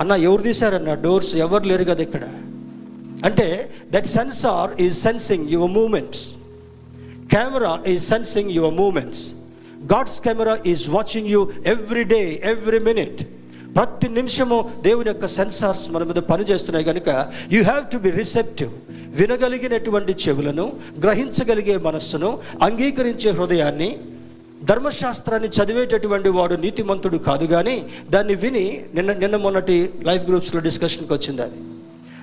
అన్న ఎవరు తీశారన్న? డోర్స్ ఎవరు లేరు కదా ఇక్కడ? అంటే that sensor is sensing your moments camera is sensing your moments God's camera is watching you every day every minute ప్రతి నిమిషము దేవుని యొక్క సెన్సార్స్ మన మీద పనిచేస్తున్నాయి కనుక you have to be receptive వినగలిగినటువంటి చెవులను గ్రహించగలిగే మనస్సును అంగీకరించే హృదయాన్ని ధర్మశాస్త్రాన్ని చదివేటటువంటి వాడు నీతిమంతుడు కాదు కానీ దాన్ని విని నిన్న నిన్న మొన్నటి లైఫ్ గ్రూప్స్లో డిస్కషన్కి వచ్చింది అది.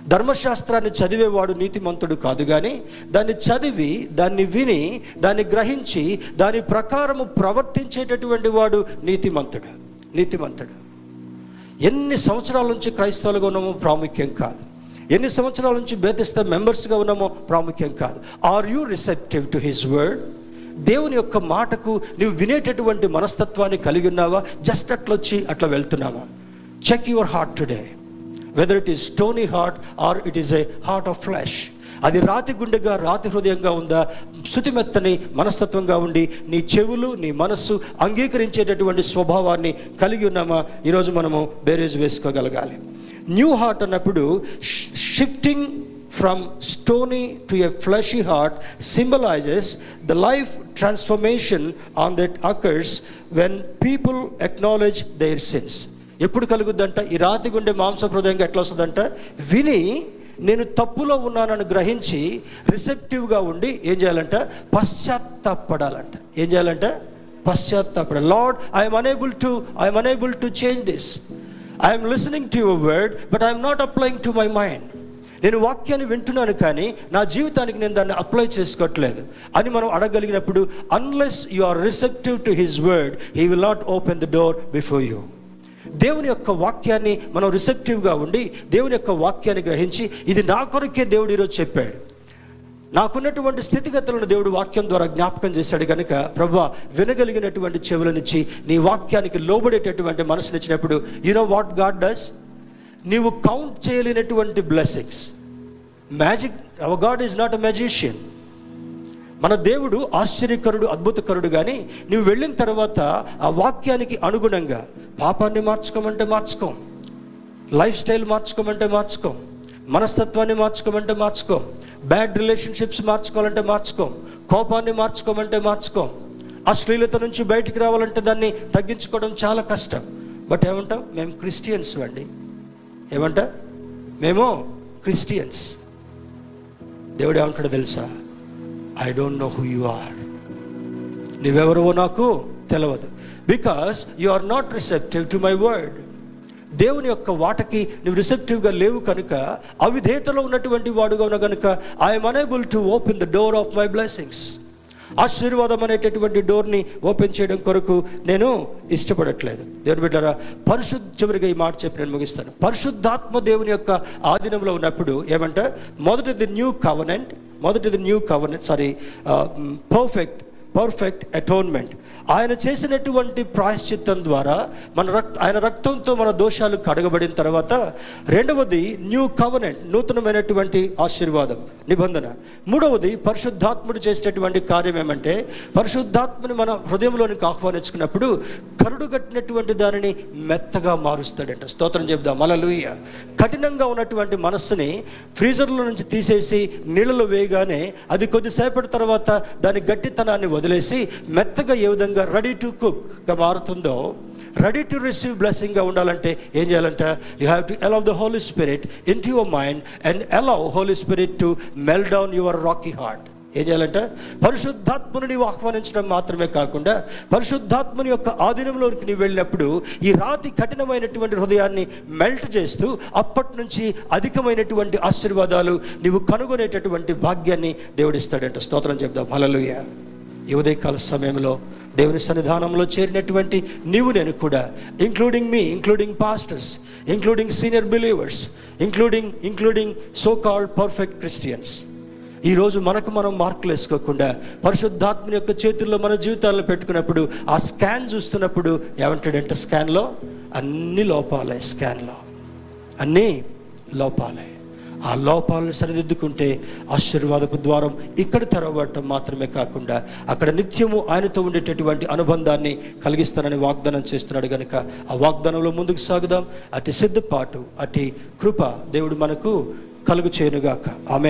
ధర్మశాస్త్రాన్ని చదివేవాడు నీతిమంతుడు కాదు కానీ దాన్ని చదివి దాన్ని విని దాన్ని గ్రహించి దాని ప్రకారము ప్రవర్తించేటటువంటి వాడు నీతిమంతుడు నీతిమంతుడు. ఎన్ని సంవత్సరాల నుంచి క్రైస్తవులుగా ఉన్నామో ప్రాముఖ్యం కాదు. ఎన్ని సంవత్సరాల నుంచి బేతిస్తా మెంబర్స్గా ఉన్నామో ప్రాముఖ్యం కాదు. Are you receptive to his word దేవుని యొక్క మాటకు నువ్వు వినేటటువంటి మనస్తత్వాన్ని కలిగి ఉన్నావా? జస్ట్ అట్లా వచ్చి అట్లా వెళ్తున్నావా? Check your heart today whether it is stony heart or it is a heart of flesh అది రాతి గుండెగా రాతి హృదయంగా ఉందా? శుతిమెత్తని మనస్తత్వంగా ఉండి నీ చెవులు నీ మనస్సు అంగీకరించేటటువంటి స్వభావాన్ని కలిగి ఉన్నామా? ఈరోజు మనము బేరేజ్ వేసుకోగలగాలి. న్యూ హార్ట్ అన్నప్పుడు shifting from stony to a fleshy heart symbolises the life transformation on that occurs when people acknowledge their sins ఎప్పుడు కలుగుద్దంట? ఈ రాతి గుండె మాంస హృదయంగా ఎట్లా వస్తుందంట? విని నేను తప్పులో ఉన్నానని గ్రహించి రిసెప్టివ్గా ఉండి ఏం చేయాలంట? పశ్చాత్తాపడాలంట. ఏం చేయాలంట? పశ్చాత్తాపడ Lord I'm unable to I'm unable to change this I'm listening to your word but I'm not applying to my mind నేను వాక్యాన్ని వింటున్నాను కానీ నా జీవితానికి నేను దాన్ని అప్లై చేసుకోవట్లేదు. అని మనం అడగలిగినప్పుడు unless you are receptive to his word he will not open the door before you దేవుని యొక్క వాక్యాన్ని మనం రిసెప్టివ్గా ఉండి దేవుని యొక్క వాక్యాన్ని గ్రహించి ఇది నా కొరకే దేవుడు ఈరోజు చెప్పాడు. నాకున్నటువంటి స్థితిగతులను దేవుడు వాక్యం ద్వారా జ్ఞాపకం చేశాడు కనుక ప్రభా వినగలిగినటువంటి చెవులనిచ్చి నీ వాక్యానికి లోబడేటటువంటి మనసునిచ్చినప్పుడు you know what God does నీవు కౌంట్ చేయలేనటువంటి blessings magic our God is not a magician మన దేవుడు ఆశ్చర్యకరుడు అద్భుతకరుడు కానీ నువ్వు వెళ్ళిన తర్వాత ఆ వాక్యానికి అనుగుణంగా పాపాన్ని మార్చుకోమంటే మార్చుకోం. Life style మార్చుకోమంటే మార్చుకోం. మనస్తత్వాన్ని మార్చుకోమంటే మార్చుకోం. Bad relationships మార్చుకోవాలంటే మార్చుకోం. కోపాన్ని మార్చుకోమంటే మార్చుకోం. అశ్లీలత నుంచి బయటికి రావాలంటే దాన్ని తగ్గించుకోవడం చాలా కష్టం. బట్ ఏమంటాం? మేము క్రిస్టియన్స్ అండి. ఏమంట? మేము క్రిస్టియన్స్. దేవుడు ఏమంటాడో తెలుసా? I don't know who you are నువ్వెవరో నాకు తెలియదు because you are not receptive to my word దేవుని యొక్క వాటకి నువ్వు రిసెప్టివ్గా లేవు కనుక అవిధేతలో ఉన్నటువంటి వాడుగా ఉన్న కనుక I'm unable to open the door of my blessings ఆశీర్వాదం అనేటటువంటి డోర్ని ఓపెన్ చేయడం కొరకు నేను ఇష్టపడట్లేదు. దేవుని బిడ్డారా పరిశుద్ధ చివరిగా ఈ మాట చెప్పి నేను ముగిస్తాను. పరిశుద్ధాత్మ దేవుని యొక్క ఆధీనంలో ఉన్నప్పుడు ఏమంటే మొదటిది న్యూ కవనెంట్ మొదటిది new covenant sorry perfect perfect atonement ఆయన చేసినటువంటి ప్రాయశ్చిత్తం ద్వారా మన రక్త ఆయన రక్తంతో మన దోషాలు కడగబడిన తర్వాత రెండవది న్యూ కవనెంట్ నూతనమైనటువంటి ఆశీర్వాదం నిబంధన. మూడవది పరిశుద్ధాత్ముడు చేసేటటువంటి కార్యం ఏమంటే పరిశుద్ధాత్మని మన హృదయంలోనికి ఆహ్వానించుకున్నప్పుడు కరుడు కట్టినటువంటి దానిని మెత్తగా మారుస్తాడంట. స్తోత్రం చెప్దాం. అలలుయ్య కఠినంగా ఉన్నటువంటి మనస్సుని ఫ్రీజర్లో నుంచి తీసేసి నీళ్ళలో వేయగానే అది కొద్దిసేపటి తర్వాత దాని గట్టితనాన్ని వదిలేసి మెత్తగా ఏ విధంగా రెడీ టు కుక్గా మారుతుందో రెడీ టు రిసీవ్ బ్లెస్సింగ్గా ఉండాలంటే ఏం చేయాలంటే? You have to allow the Holy Spirit into your mind and allow Holy Spirit to melt down your rocky heart ఏం చేయాలంటే? పరిశుద్ధాత్మను నీవు ఆహ్వానించడం మాత్రమే కాకుండా పరిశుద్ధాత్మని యొక్క ఆధీనంలోకి నీవు వెళ్ళినప్పుడు ఈ రాతి కఠినమైనటువంటి హృదయాన్ని మెల్ట్ చేస్తూ అప్పటి నుంచి అధికమైనటువంటి ఆశీర్వాదాలు నీవు కనుగొనేటటువంటి భాగ్యాన్ని దేవుడిస్తాడంట స్తోత్రం చెప్దాం. హల్లెలూయా. ఈ ఉదయకాల సమయంలో దేవుని సన్నిధానంలో చేరినటువంటి నీవు నేను కూడా including me including pastors including senior believers including including so called perfect Christians ఈరోజు మనకు మనం మార్కులు వేసుకోకుండా పరిశుద్ధాత్మని యొక్క చేతుల్లో మన జీవితాలను పెట్టుకున్నప్పుడు ఆ స్కాన్ చూస్తున్నప్పుడు ఏమంటాడంటే స్కాన్లో అన్ని లోపాలే స్కాన్లో అన్నీ లోపాలే. ఆ లోపాలను సరిదిద్దుకుంటే ఆశీర్వాదపు ద్వారం ఇక్కడ తెరవటం మాత్రమే కాకుండా అక్కడ నిత్యము ఆయనతో ఉండేటటువంటి అనుబంధాన్ని కలిగిస్తానని వాగ్దానం చేస్తున్నాడు కనుక ఆ వాగ్దానంలో ముందుకు సాగుదాం. అటు సిద్ధపాటు అటు కృప దేవుడు మనకు కలుగు చేయనుగాక. ఆమె